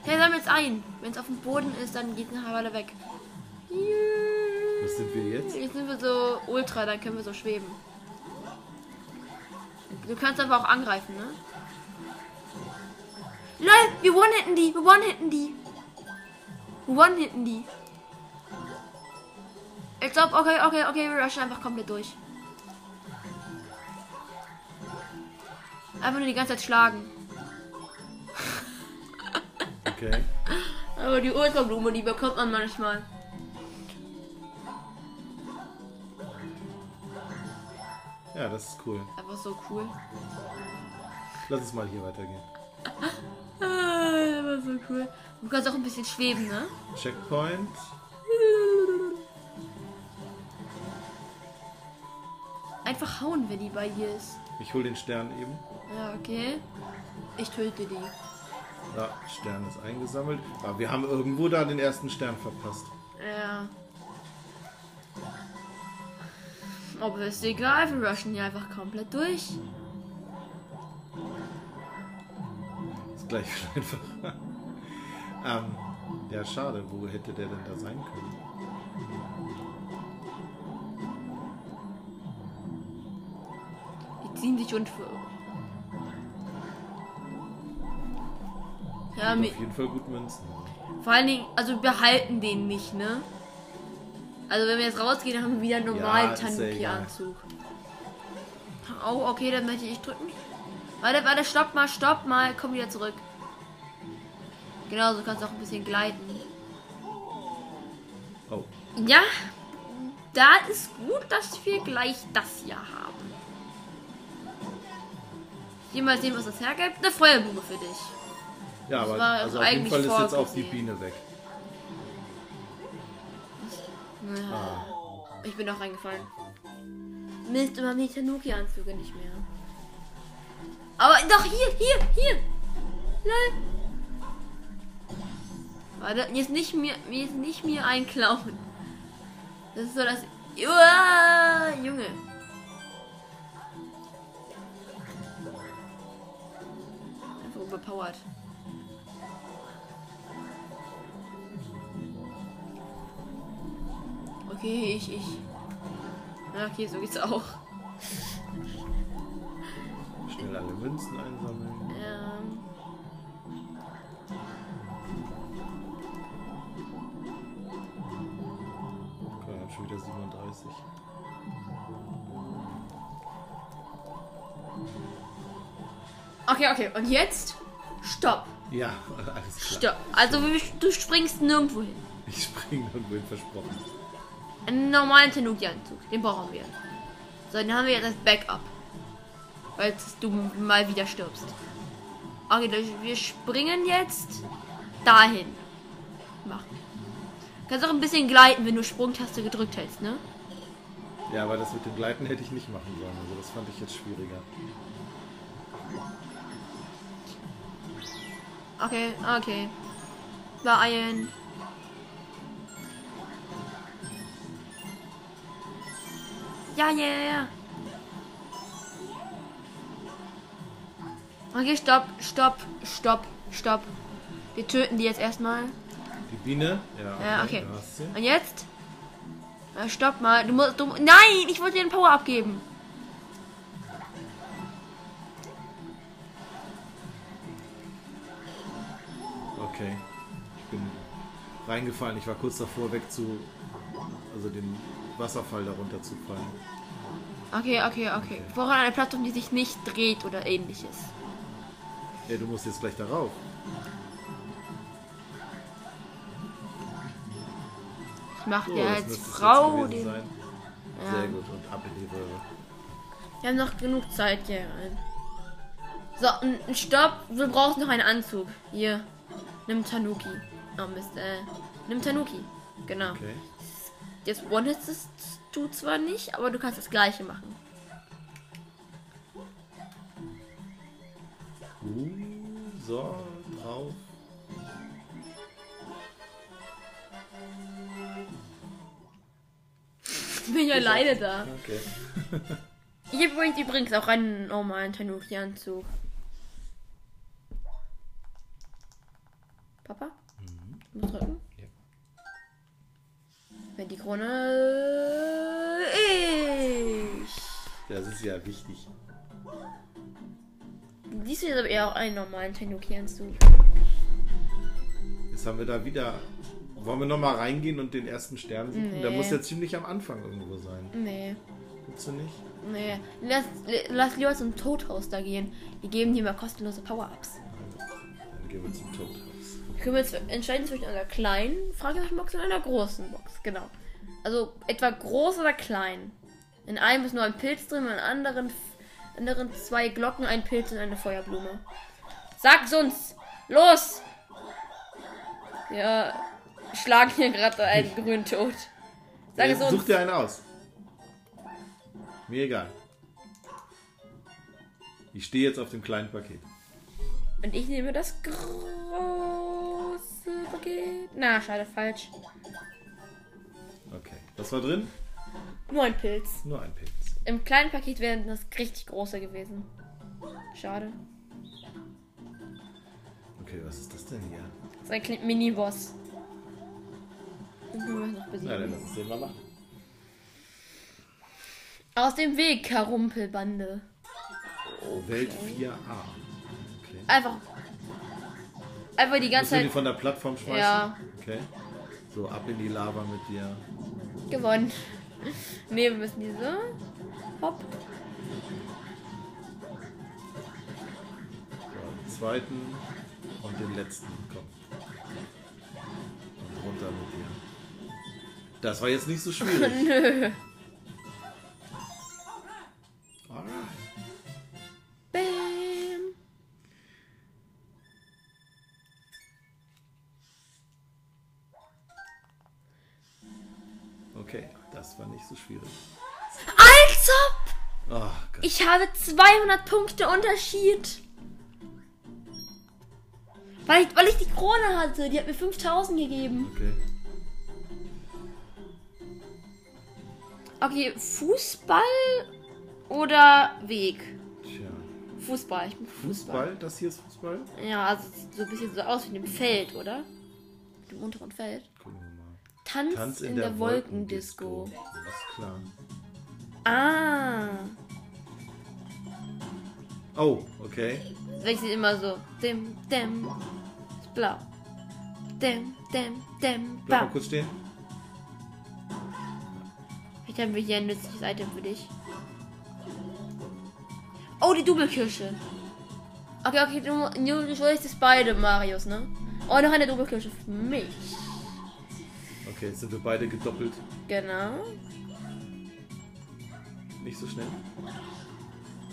Speaker 1: Hey, sammelt's ein. Wenn es auf dem Boden ist, dann geht nachher weiter weg.
Speaker 2: Was sind wir jetzt?
Speaker 1: Jetzt sind wir so ultra, dann können wir so schweben. Du kannst aber auch angreifen, ne? Lol, wir one-hitten die, wir one-hitten die. One-hitten die. Ich glaub, okay, okay, okay, wir rushen einfach komplett durch. Einfach nur die ganze Zeit schlagen.
Speaker 2: Okay.
Speaker 1: Aber die Ultrablume, die bekommt man manchmal.
Speaker 2: Ja, das ist cool.
Speaker 1: Einfach so cool.
Speaker 2: Lass uns mal hier weitergehen.
Speaker 1: Das war so cool. Du kannst auch ein bisschen schweben, ne?
Speaker 2: Checkpoint.
Speaker 1: Einfach hauen, wenn die bei dir ist.
Speaker 2: Ich hol den Stern eben.
Speaker 1: Ja, okay. Ich töte die.
Speaker 2: Ja, Stern ist eingesammelt. Aber wir haben irgendwo da den ersten Stern verpasst.
Speaker 1: Ja. Aber ist egal, wir rushen hier einfach komplett durch.
Speaker 2: Ist gleich viel einfacher. Ähm, ja, schade. Wo hätte der denn da sein können?
Speaker 1: Die ziehen sich und für. Ja,
Speaker 2: auf jeden Fall gut Münzen.
Speaker 1: vor allen Dingen, also wir behalten den nicht, ne? Also wenn wir jetzt rausgehen, haben wir wieder einen normalen
Speaker 2: ja
Speaker 1: Tanuki-Anzug. Oh, okay, dann möchte ich drücken. Warte, warte, stopp mal, stopp mal, komm wieder zurück. Genau, so kannst du auch ein bisschen gleiten.
Speaker 2: Oh,
Speaker 1: Ja, da ist gut, dass wir gleich das hier haben. Hier mal sehen, was das hergibt. Eine Feuerblume für dich.
Speaker 2: ja,
Speaker 1: Das
Speaker 2: aber
Speaker 1: war
Speaker 2: also auf jeden
Speaker 1: eigentlich
Speaker 2: Fall ist jetzt auch die. Biene weg. Ah,
Speaker 1: Ich bin auch reingefallen. Mist, immer die Tanuki-Anzüge nicht mehr. Aber doch, hier, hier, hier. Lol. Warte, jetzt nicht mir, jetzt nicht mir einklauen. Das ist so das... Uah, Junge. Einfach überpowered. Okay, ich, ich. Ja, okay, so geht's auch.
Speaker 2: schnell alle Münzen einsammeln.
Speaker 1: Ähm.
Speaker 2: Wieder 37.
Speaker 1: Okay, okay. Und jetzt? Stopp.
Speaker 2: Ja, alles klar.
Speaker 1: Stopp. Also du springst nirgendwo hin.
Speaker 2: Ich springe irgendwo hin versprochen.
Speaker 1: Einen normalen Tanuki-Anzug. Den brauchen wir. So, den haben wir jetzt als Backup. Falls du mal wieder stirbst. Okay, dann- wir springen jetzt dahin. Kannst auch ein bisschen gleiten, wenn du Sprungtaste gedrückt hältst, ne?
Speaker 2: Ja, aber das mit dem Gleiten hätte ich nicht machen sollen. Also das fand ich jetzt schwieriger.
Speaker 1: Okay, okay. Beeilen. Ja, ja, ja, ja. Okay, stopp, stopp, stopp, stopp. Wir töten die jetzt erstmal.
Speaker 2: Die Biene? Ja,
Speaker 1: Ja, okay. Und jetzt? Äh, stopp mal. Du musst. Du, nein, ich wollte dir den Power abgeben.
Speaker 2: Okay. Ich bin reingefallen. Ich war kurz davor, weg zu. Also den Wasserfall darunter zu fallen.
Speaker 1: Okay, okay, okay. Woran eine Plattform, die sich nicht dreht oder ähnliches.
Speaker 2: Ja, du musst jetzt gleich darauf.
Speaker 1: Ich mache
Speaker 2: So,
Speaker 1: dir
Speaker 2: das
Speaker 1: als Frau den.
Speaker 2: sein.
Speaker 1: Ja.
Speaker 2: Sehr gut. Und ab in die Röhre.
Speaker 1: Wir haben noch genug Zeit hier. So, ein Stopp. Wir brauchen noch einen Anzug. Hier. Nimm Tanuki. Oh Mist, äh. Nimm Tanuki. Genau.
Speaker 2: Okay.
Speaker 1: Jetzt One-Hits du zwar nicht, aber du kannst das gleiche machen.
Speaker 2: Uh, so,
Speaker 1: bin ich alleine da.
Speaker 2: Okay.
Speaker 1: Ich habe übrigens- auch einen normalen Tanuki-Anzug. Papa? Du musst drücken.
Speaker 2: Ja.
Speaker 1: Wenn die Krone. Ich.
Speaker 2: Das ist ja wichtig.
Speaker 1: Dies ist aber eher auch einen normalen Tanuki-Anzug.
Speaker 2: Jetzt haben wir da wieder. Wollen wir nochmal reingehen und den ersten Stern suchen? Der
Speaker 1: Nee.
Speaker 2: muss ja ziemlich am Anfang irgendwo sein.
Speaker 1: Nee.
Speaker 2: Gibt's du nicht?
Speaker 1: Nee. Lass, lass lieber zum Todhaus da gehen. Die geben dir mal kostenlose Power-Ups.
Speaker 2: Dann gehen wir zum Todhaus.
Speaker 1: Können wir jetzt entscheiden zwischen einer kleinen Fragezeichen-Box und einer großen Box. Genau. Also etwa groß oder klein. In einem ist nur ein Pilz drin, in anderen, anderen zwei Glocken, ein Pilz und eine Feuerblume. Sag's uns! Los! Wir schlagen hier gerade einen grünen Tod. Sag es uns!
Speaker 2: Such dir einen aus. Mir egal. Ich stehe jetzt auf dem kleinen Paket.
Speaker 1: Und ich nehme das große Paket. Na, schade, falsch.
Speaker 2: Okay. Was war drin?
Speaker 1: Nur ein Pilz.
Speaker 2: Nur ein Pilz.
Speaker 1: Im kleinen Paket wäre das richtig große gewesen. Schade.
Speaker 2: Okay, was ist das denn hier?
Speaker 1: Das ist ein Mini-Boss. Den können wir noch
Speaker 2: Na,
Speaker 1: besiegen.
Speaker 2: dann lass uns den mal machen.
Speaker 1: Aus dem Weg, Karumpelbande.
Speaker 2: Welt 4a. Okay.
Speaker 1: Einfach. Einfach die ganze
Speaker 2: Musst du die
Speaker 1: Zeit
Speaker 2: von der Plattform schmeißen?
Speaker 1: Ja.
Speaker 2: Okay. So, ab in die Lava mit dir.
Speaker 1: gewonnen. Ne, wir müssen diese. Hopp.
Speaker 2: So, den zweiten und den letzten. Komm. Und runter mit dir. Das war jetzt nicht so schwierig.
Speaker 1: Nö.
Speaker 2: Alright.
Speaker 1: Bam.
Speaker 2: Okay, das war nicht so schwierig.
Speaker 1: Als ob!
Speaker 2: Oh.
Speaker 1: Ich habe 200 Punkte Unterschied. Weil ich, weil ich die Krone hatte. Die hat mir 5000 gegeben.
Speaker 2: Okay.
Speaker 1: Okay, Fußball oder Weg?
Speaker 2: Tja.
Speaker 1: Fußball. Ich bin Fußball.
Speaker 2: Fußball? Das hier ist Fußball?
Speaker 1: Ja, also sieht so ein bisschen so aus wie in dem Feld, oder? Mit dem unteren Feld.
Speaker 2: Gucken wir mal.
Speaker 1: Tanz,
Speaker 2: Tanz
Speaker 1: in, der, Wolkendisco.
Speaker 2: Ist klar.
Speaker 1: Ah.
Speaker 2: Oh, okay.
Speaker 1: Sie immer so. Dim, dim. Ist blau. Dim, dim, dim,
Speaker 2: Bleib mal kurz stehen.
Speaker 1: Ich habe hier ein nützliches Item für dich. Oh, die Doppelkirsche. Okay, okay, du, du, du wolltest beide Marios, ne? Oh, noch eine Doppelkirsche für mich.
Speaker 2: Okay, jetzt sind wir beide gedoppelt.
Speaker 1: Genau.
Speaker 2: Nicht so schnell.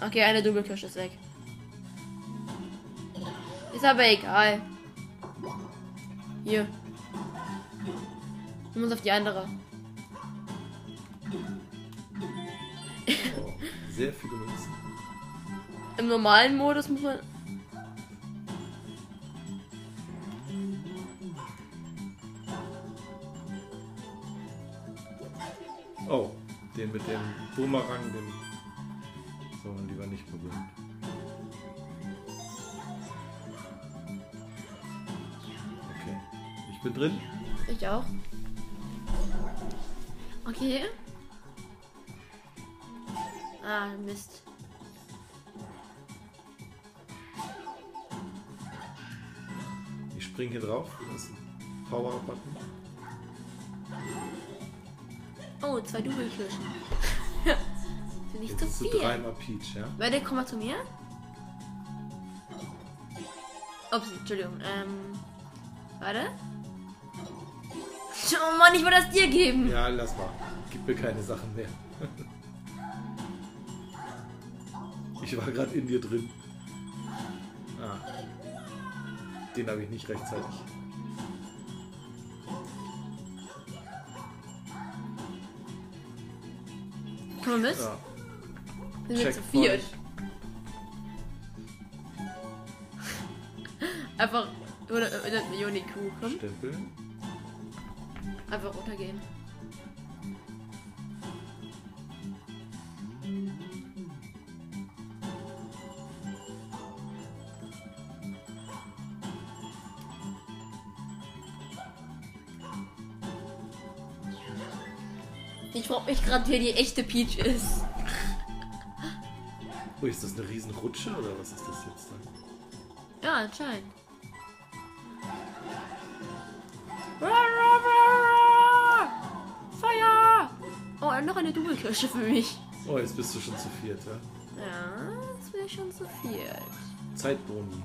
Speaker 1: Okay, eine Doppelkirsche ist weg. Ist aber egal. Hier. Du musst auf die andere.
Speaker 2: Sehr viele Münzen.
Speaker 1: Im normalen Modus muss man.
Speaker 2: Oh, den mit dem Boomerang, den soll man lieber nicht berühren. Okay, ich bin drin.
Speaker 1: Ich auch. Okay. Ah, Mist.
Speaker 2: Ich springe hier drauf. Das ist ein Power-Button.
Speaker 1: Oh, zwei Doppelkirschen. Sind nicht
Speaker 2: Jetzt
Speaker 1: zu viel.
Speaker 2: dreimal Peach, ja?
Speaker 1: Warte, komm mal zu mir. Ups, Entschuldigung. Ähm. Warte. Oh Mann, ich wollte das dir geben.
Speaker 2: Ja, lass mal. Gib mir keine Sachen mehr. Ich war gerade in dir drin. Ah. Den habe ich nicht rechtzeitig.
Speaker 1: Komm mal mit.
Speaker 2: Ja.
Speaker 1: Sind wir zu
Speaker 2: Checkpoint.
Speaker 1: viert. Einfach. Oder, oder Millionen Kuh. Komm.
Speaker 2: Stempel.
Speaker 1: Einfach runtergehen. Gerade, wer die echte Peach ist.
Speaker 2: Oh, ist das eine riesen Rutsche oder was ist das jetzt dann?
Speaker 1: Ja, anscheinend. Feuer! Oh, noch eine Doppelkirsche für mich.
Speaker 2: Oh, jetzt bist du schon zu viert, ja?
Speaker 1: Ja, das wäre schon zu viel.
Speaker 2: Zeitboni.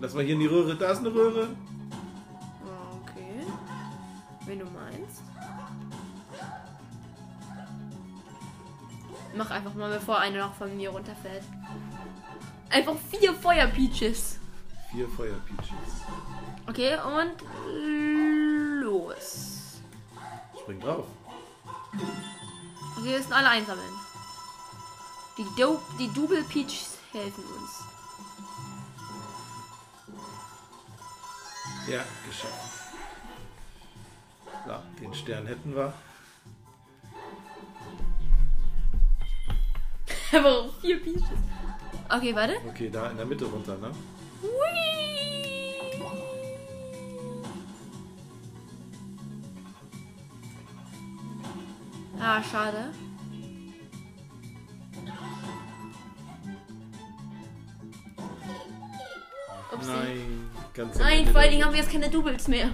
Speaker 2: Lass mal hier in die Röhre. Da ist eine Röhre.
Speaker 1: Mach einfach mal, bevor eine noch von mir runterfällt. Einfach vier Feuerpeaches.
Speaker 2: Vier Feuerpeaches.
Speaker 1: Okay, und los.
Speaker 2: Spring drauf.
Speaker 1: Okay, wir müssen alle einsammeln. Die, Do die Double Peaches helfen uns.
Speaker 2: Ja, geschafft. So, den Stern hätten wir.
Speaker 1: Aber vier Peaches. Okay, warte.
Speaker 2: Okay, da in der Mitte runter, ne?
Speaker 1: Hui. Ah, schade. Upsi.
Speaker 2: Nein. Ganz am
Speaker 1: Nein,
Speaker 2: Ende
Speaker 1: vor allen Dingen haben wir jetzt keine Doubles mehr.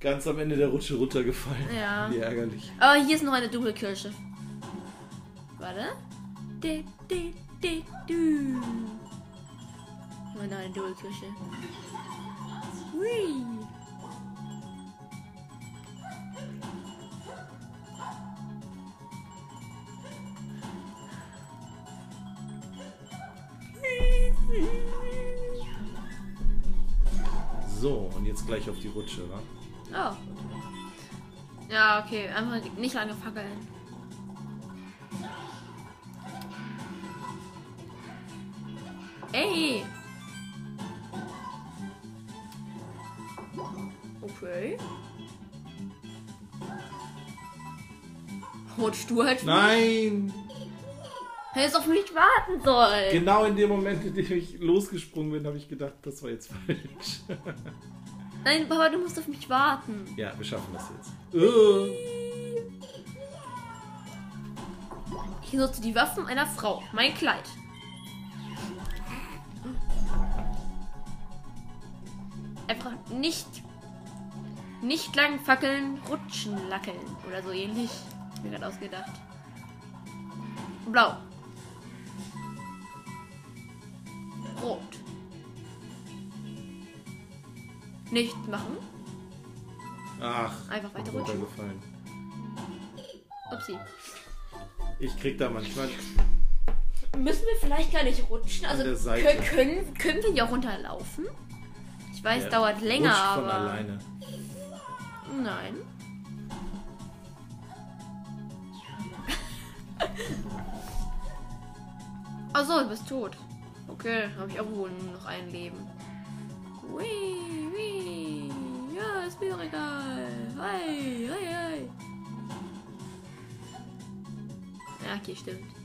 Speaker 2: Ganz am Ende der Rutsche runtergefallen.
Speaker 1: Ja.
Speaker 2: Wie ärgerlich.
Speaker 1: Aber hier ist noch eine Doppelkirsche. Warte. De, de, de, du. War noch eine Doppelkirsche. Hui.
Speaker 2: So, und jetzt gleich auf die Rutsche, wa?
Speaker 1: Oh. Ja, okay. Einfach nicht lange fackeln. Ey! Okay. Rutschst du halt
Speaker 2: Nein!
Speaker 1: Hättest auf mich warten sollen.
Speaker 2: Genau in dem Moment, in dem ich losgesprungen bin, habe ich gedacht, das war jetzt falsch.
Speaker 1: Nein, Papa, du musst auf mich warten.
Speaker 2: ja, wir schaffen das jetzt. Oh.
Speaker 1: Ich nutze die Waffen einer Frau. Mein Kleid. Einfach nicht. Nicht lang fackeln, rutschen, lackeln. Oder so ähnlich. Hab Mir gerade ausgedacht. Blau. Rot. Nicht machen.
Speaker 2: Ach,
Speaker 1: Einfach weiter rutschen.
Speaker 2: runtergefallen.
Speaker 1: Upsi.
Speaker 2: Ich krieg da manchmal.
Speaker 1: Müssen wir vielleicht gar nicht rutschen? Also
Speaker 2: der Seite.
Speaker 1: kö- können, können wir hier runterlaufen? Weiß,
Speaker 2: Ja,
Speaker 1: dauert länger,
Speaker 2: von
Speaker 1: aber.
Speaker 2: alleine.
Speaker 1: Nein. Achso, du bist tot. Okay, habe ich auch wohl noch ein Leben. Wee, wee. Ja, ist mir doch egal. Hi, hi, hi. Ja, okay, stimmt.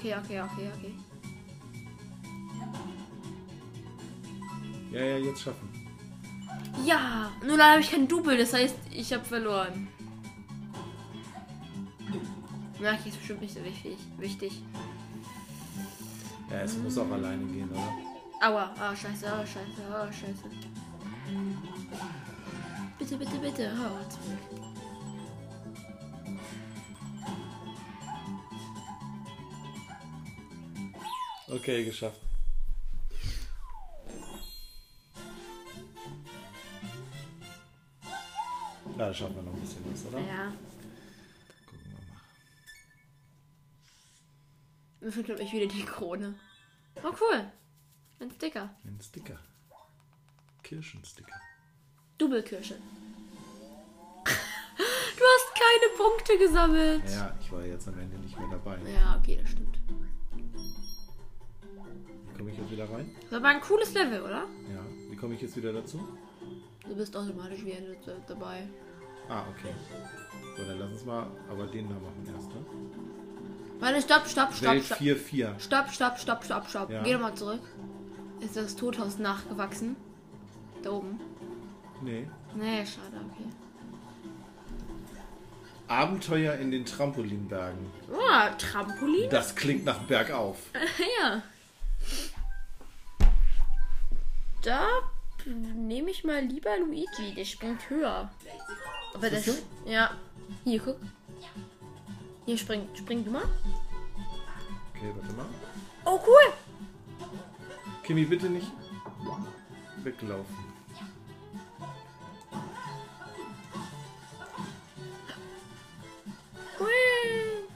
Speaker 1: Okay, okay, okay, okay.
Speaker 2: Ja, ja, jetzt schaffen.
Speaker 1: Ja, nur leider habe ich kein Double, das heißt, ich habe verloren. Na, okay, ist bestimmt nicht so wichtig. wichtig.
Speaker 2: Ja, es muss auch alleine gehen, oder?
Speaker 1: Aua, ah, scheiße, ah, scheiße, ah, scheiße. Bitte, bitte, bitte, ah, zurück.
Speaker 2: Okay, geschafft. Ja, da schaffen wir noch ein bisschen was, oder?
Speaker 1: Ja,
Speaker 2: Gucken wir mal.
Speaker 1: mir fehlt, glaube ich, wieder die Krone. Oh, cool. Ein Sticker.
Speaker 2: Ein Sticker. Kirschensticker.
Speaker 1: Double-Kirsche. Du hast keine Punkte gesammelt.
Speaker 2: Ja, ich war jetzt am Ende nicht mehr dabei.
Speaker 1: Ja, okay, das stimmt.
Speaker 2: Komme ich jetzt wieder rein?
Speaker 1: Das war ein cooles Level, oder?
Speaker 2: Ja. Wie komme ich jetzt wieder dazu?
Speaker 1: Du bist automatisch wieder dabei.
Speaker 2: Ah, okay. So, dann lass uns mal aber den da machen erst, ne?
Speaker 1: Warte, stopp, stopp, stopp,
Speaker 2: Welt
Speaker 1: stopp.
Speaker 2: 4-4.
Speaker 1: Stopp, stopp, stopp, stopp, stopp.
Speaker 2: Ja.
Speaker 1: Geh nochmal zurück. Ist das Tothaus nachgewachsen? Da oben.
Speaker 2: Nee.
Speaker 1: Nee, schade, okay.
Speaker 2: Abenteuer in den Trampolinbergen.
Speaker 1: Oh, Trampolin?
Speaker 2: Das klingt nach bergauf.
Speaker 1: ja. Da nehme ich mal lieber Luigi. Der springt höher. Aber das.
Speaker 2: Siehst
Speaker 1: Ja. Hier, guck. Hier spring, spring du mal.
Speaker 2: Okay, warte mal.
Speaker 1: Oh, cool.
Speaker 2: Kimi, bitte nicht weglaufen.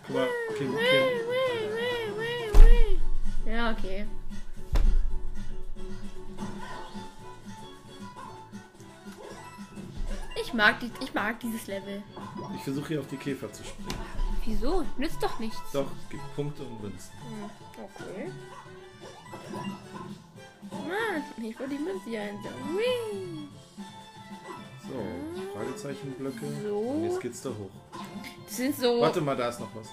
Speaker 2: Guck mal, Kim,
Speaker 1: whee,
Speaker 2: Kim.
Speaker 1: whee, whee, whee, whee. Ja, okay. Ich mag, die, ich mag dieses Level.
Speaker 2: Ich versuche hier auf die Käfer zu springen.
Speaker 1: Wieso? Nützt doch nichts.
Speaker 2: Doch, es gibt Punkte und Münzen.
Speaker 1: Okay. Mann, ich wollte die Münze hier einsammeln.
Speaker 2: So, Fragezeichenblöcke.
Speaker 1: So.
Speaker 2: Und jetzt geht's da hoch.
Speaker 1: Das sind so.
Speaker 2: Warte mal, da ist noch was.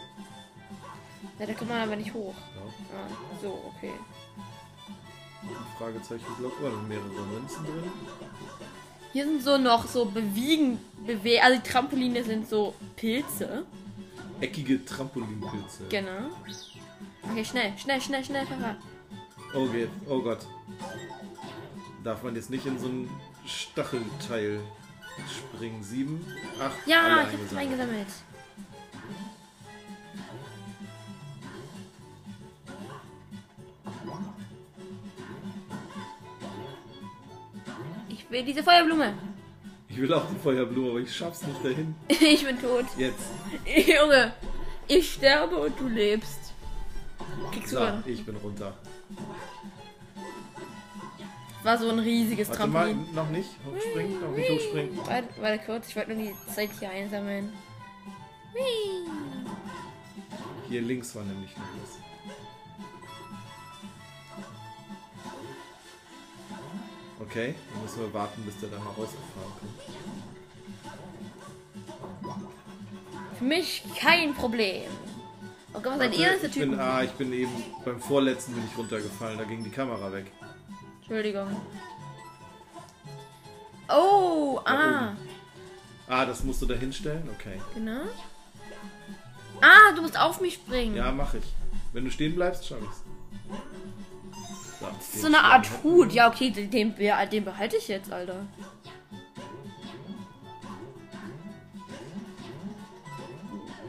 Speaker 1: Ja, da kann man aber nicht hoch.
Speaker 2: Ja,
Speaker 1: Ah, so, okay.
Speaker 2: Fragezeichenblock. Oh, da sind mehrere Münzen drin.
Speaker 1: Hier sind so noch so bewegen, bewe also die Trampoline sind so Pilze.
Speaker 2: Eckige Trampolinpilze.
Speaker 1: Genau. Okay, schnell, schnell, schnell, schnell, Papa.
Speaker 2: Oh, geht. Oh Gott. Darf man jetzt nicht in so ein Stachelteil springen? Sieben, acht,
Speaker 1: Ja, ich hab's
Speaker 2: eingesammelt.
Speaker 1: Will diese Feuerblume.
Speaker 2: Ich will auch die Feuerblume, aber ich schaff's nicht dahin.
Speaker 1: Ich bin tot.
Speaker 2: Jetzt.
Speaker 1: Junge, ich sterbe und du lebst. Kriegst noch.
Speaker 2: ich bin runter.
Speaker 1: War so ein riesiges
Speaker 2: Warte mal,
Speaker 1: Trampolin.
Speaker 2: noch nicht. Hochspringen, noch nicht hochspringen.
Speaker 1: Warte, warte kurz, ich wollte nur die Zeit hier einsammeln.
Speaker 2: Hier links war nämlich noch was. Okay, dann müssen wir warten, bis der da mal rausgefahren kommt.
Speaker 1: Für mich kein Problem. Oh Gott, was
Speaker 2: Warte,
Speaker 1: erster
Speaker 2: ich
Speaker 1: Typ.
Speaker 2: bin, ah, ich bin eben beim vorletzten bin ich runtergefallen, da ging die Kamera weg.
Speaker 1: Entschuldigung. Oh, ah,
Speaker 2: Ah, das musst du da hinstellen? Okay.
Speaker 1: genau. Ah, du musst auf mich springen.
Speaker 2: Ja, mach ich. Wenn du stehen bleibst, schau ich's. So.
Speaker 1: ist so eine Art Hut. Ja, okay, den, den, den behalte ich jetzt, Alter.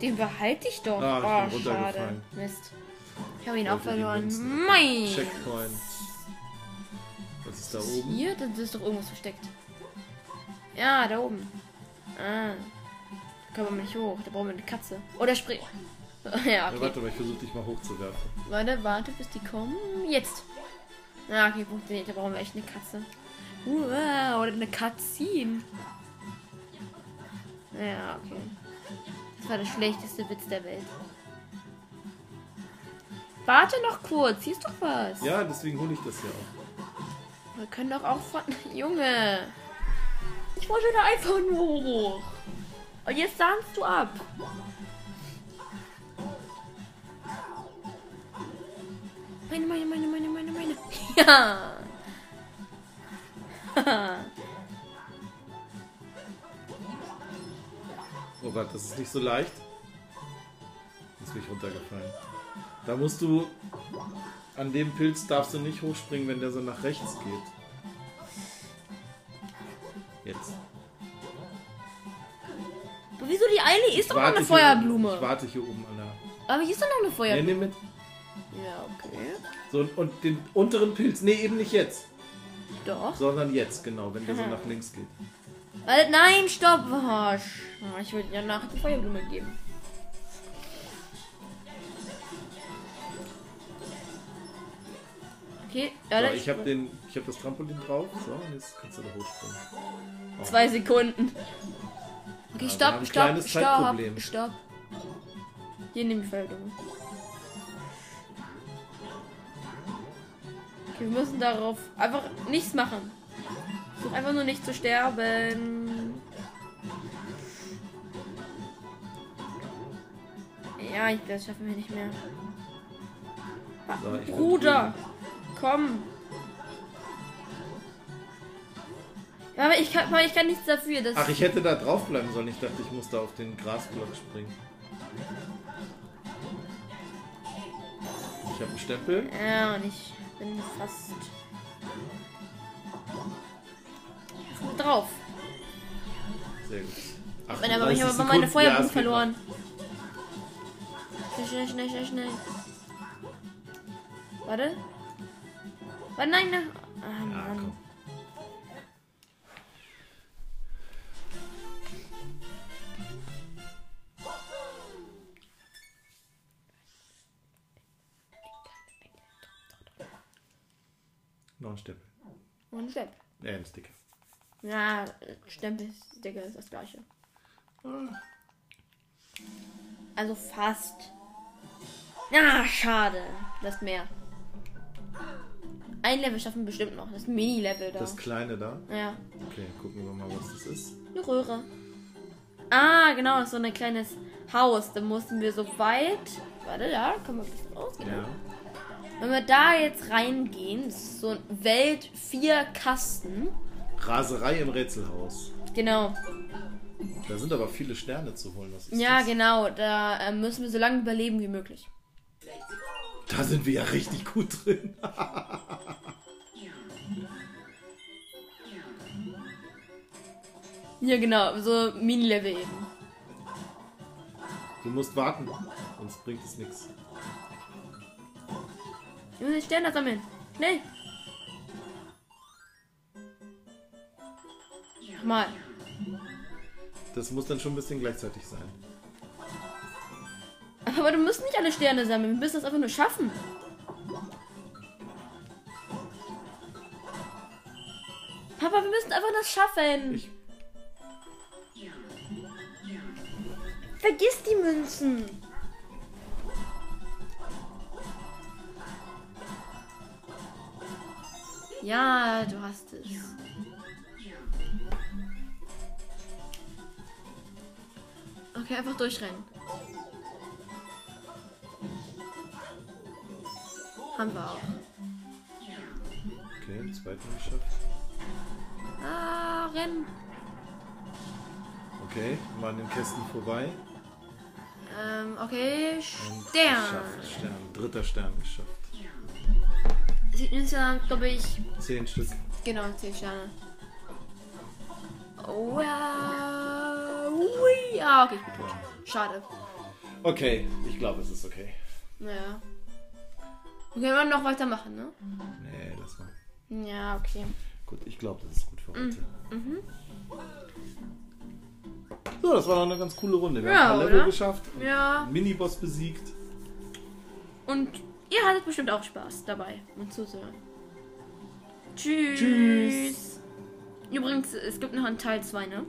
Speaker 1: Den behalte ich doch.
Speaker 2: Ah, ich
Speaker 1: oh, schade. Mist. Ich habe ihn auch verloren. Mein.
Speaker 2: Checkpoint. Was ist da oben?
Speaker 1: Hier, das ist doch irgendwas versteckt. Ja, da oben. Ah. Da kommen wir nicht hoch. Da brauchen wir eine Katze. Oder spring. ja,
Speaker 2: Ja,
Speaker 1: okay.
Speaker 2: warte mal, ich versuche dich mal hochzuwerfen.
Speaker 1: Warte, warte, bis die kommen. Jetzt. Ja, okay, funktioniert. Da brauchen wir echt eine Katze. Wow, oder eine Cutscene. Ja, okay. Das war der schlechteste Witz der Welt. Warte noch kurz, hier ist doch was.
Speaker 2: Ja, deswegen hole ich das ja auch.
Speaker 1: Wir können doch auch von. Junge! Ich wollte da einfach nur hoch. Und jetzt sahnst du ab. Meine, meine, meine, meine, meine, meine. Ja!
Speaker 2: Oh Gott, das ist nicht so leicht. Jetzt bin ich runtergefallen. Da musst du. An dem Pilz darfst du nicht hochspringen, wenn der so nach rechts geht. Jetzt.
Speaker 1: Aber wieso die eine ist doch noch eine Feuerblume?
Speaker 2: Oben, ich warte hier oben an der.
Speaker 1: Aber hier ist doch noch eine
Speaker 2: Nee,
Speaker 1: Feuerblume.
Speaker 2: nimm mit.
Speaker 1: Ja, okay.
Speaker 2: So, und- den unteren Pilz. Nee, eben nicht jetzt.
Speaker 1: Doch.
Speaker 2: Sondern jetzt, genau, wenn der so nach links geht.
Speaker 1: Warte, nein, stopp. Oh, ich würde ja nachher die Feuerblume geben. Okay,
Speaker 2: So,
Speaker 1: warte,
Speaker 2: ich habe den, ich habe das Trampolin drauf. So, jetzt kannst du da hochspringen. Oh.
Speaker 1: Zwei Sekunden. Okay,
Speaker 2: wir
Speaker 1: stopp, stopp, stopp, stopp. Hier nimm die Feuerblume. Wir müssen darauf einfach nichts machen. Versuch einfach nur nicht zu sterben. Ja, ich, das schaffen wir nicht mehr.
Speaker 2: So,
Speaker 1: Bruder, komm. Ja, aber ich kann, ich kann nichts dafür. Dass
Speaker 2: Ach, ich hätte da drauf bleiben sollen. Ich dachte, ich muss da auf den Grasblock springen. Ich habe einen Stempel.
Speaker 1: Ja, und ich bin fast. drauf.
Speaker 2: Sehr gut.
Speaker 1: Ich meine, aber ich habe
Speaker 2: 38
Speaker 1: aber meine
Speaker 2: geht
Speaker 1: verloren. Schnell, schnell, schnell, schnell, schnell. Warte. Warte, nein, nein. Und Stempel.
Speaker 2: Äh, ein Sticker.
Speaker 1: Ja, Stempel, Sticker ist das gleiche. Also fast. Ah, schade. Das mehr. Ein Level schaffen wir bestimmt noch. Das Mini-Level da.
Speaker 2: Das kleine da.
Speaker 1: ja.
Speaker 2: Okay, gucken wir mal, was das ist.
Speaker 1: Eine Röhre. Ah, genau, das ist so ein kleines Haus. Da mussten wir so weit. Warte, da kann man ein bisschen raus. Genau.
Speaker 2: Ja.
Speaker 1: Wenn wir da jetzt reingehen, das ist so ein Welt 4 Kasten.
Speaker 2: Raserei im Rätselhaus.
Speaker 1: Genau.
Speaker 2: Da sind aber viele Sterne zu holen. Was ist
Speaker 1: Ja,
Speaker 2: das?
Speaker 1: genau. Da äh, müssen wir so lange überleben wie möglich.
Speaker 2: Da sind wir ja richtig gut drin.
Speaker 1: Ja, genau. So Mini-Level eben.
Speaker 2: Du musst warten, sonst bringt es nichts.
Speaker 1: Wir müssen Sterne sammeln. Schnell. Mal.
Speaker 2: Das muss dann schon ein bisschen gleichzeitig sein.
Speaker 1: Aber du musst nicht alle Sterne sammeln. Wir müssen das einfach nur schaffen. Papa, wir müssen einfach das schaffen.
Speaker 2: Ich,
Speaker 1: Vergiss die Münzen. Ja, du hast es. Okay, einfach durchrennen. Haben wir auch.
Speaker 2: okay, zweiten geschafft.
Speaker 1: Ah, rennen.
Speaker 2: Okay, wir waren den Kästen vorbei.
Speaker 1: Ähm, okay.
Speaker 2: Und
Speaker 1: Stern.
Speaker 2: Geschafft. Stern. Dritter Stern geschafft.
Speaker 1: Sie- insgesamt, glaube ich,
Speaker 2: Zehn Stück.
Speaker 1: genau 10 Sterne. Oh, ja. Ui. Ah, okay, ich bin tot. Schade.
Speaker 2: Okay, ich glaube, es ist okay.
Speaker 1: Naja. Wir können noch weitermachen, ne?
Speaker 2: Nee, lass mal.
Speaker 1: Ja, okay.
Speaker 2: Gut, ich glaube, das ist gut für heute.
Speaker 1: Mhm.
Speaker 2: So, das war doch eine ganz coole Runde. Wir
Speaker 1: Ja,
Speaker 2: haben ein paar Level
Speaker 1: oder?
Speaker 2: geschafft,
Speaker 1: Ja.
Speaker 2: Miniboss besiegt.
Speaker 1: Und ihr hattet bestimmt auch Spaß dabei und zuzuhören. Tschüss.
Speaker 2: Tschüss.
Speaker 1: Übrigens, es gibt noch einen Teil 2, ne?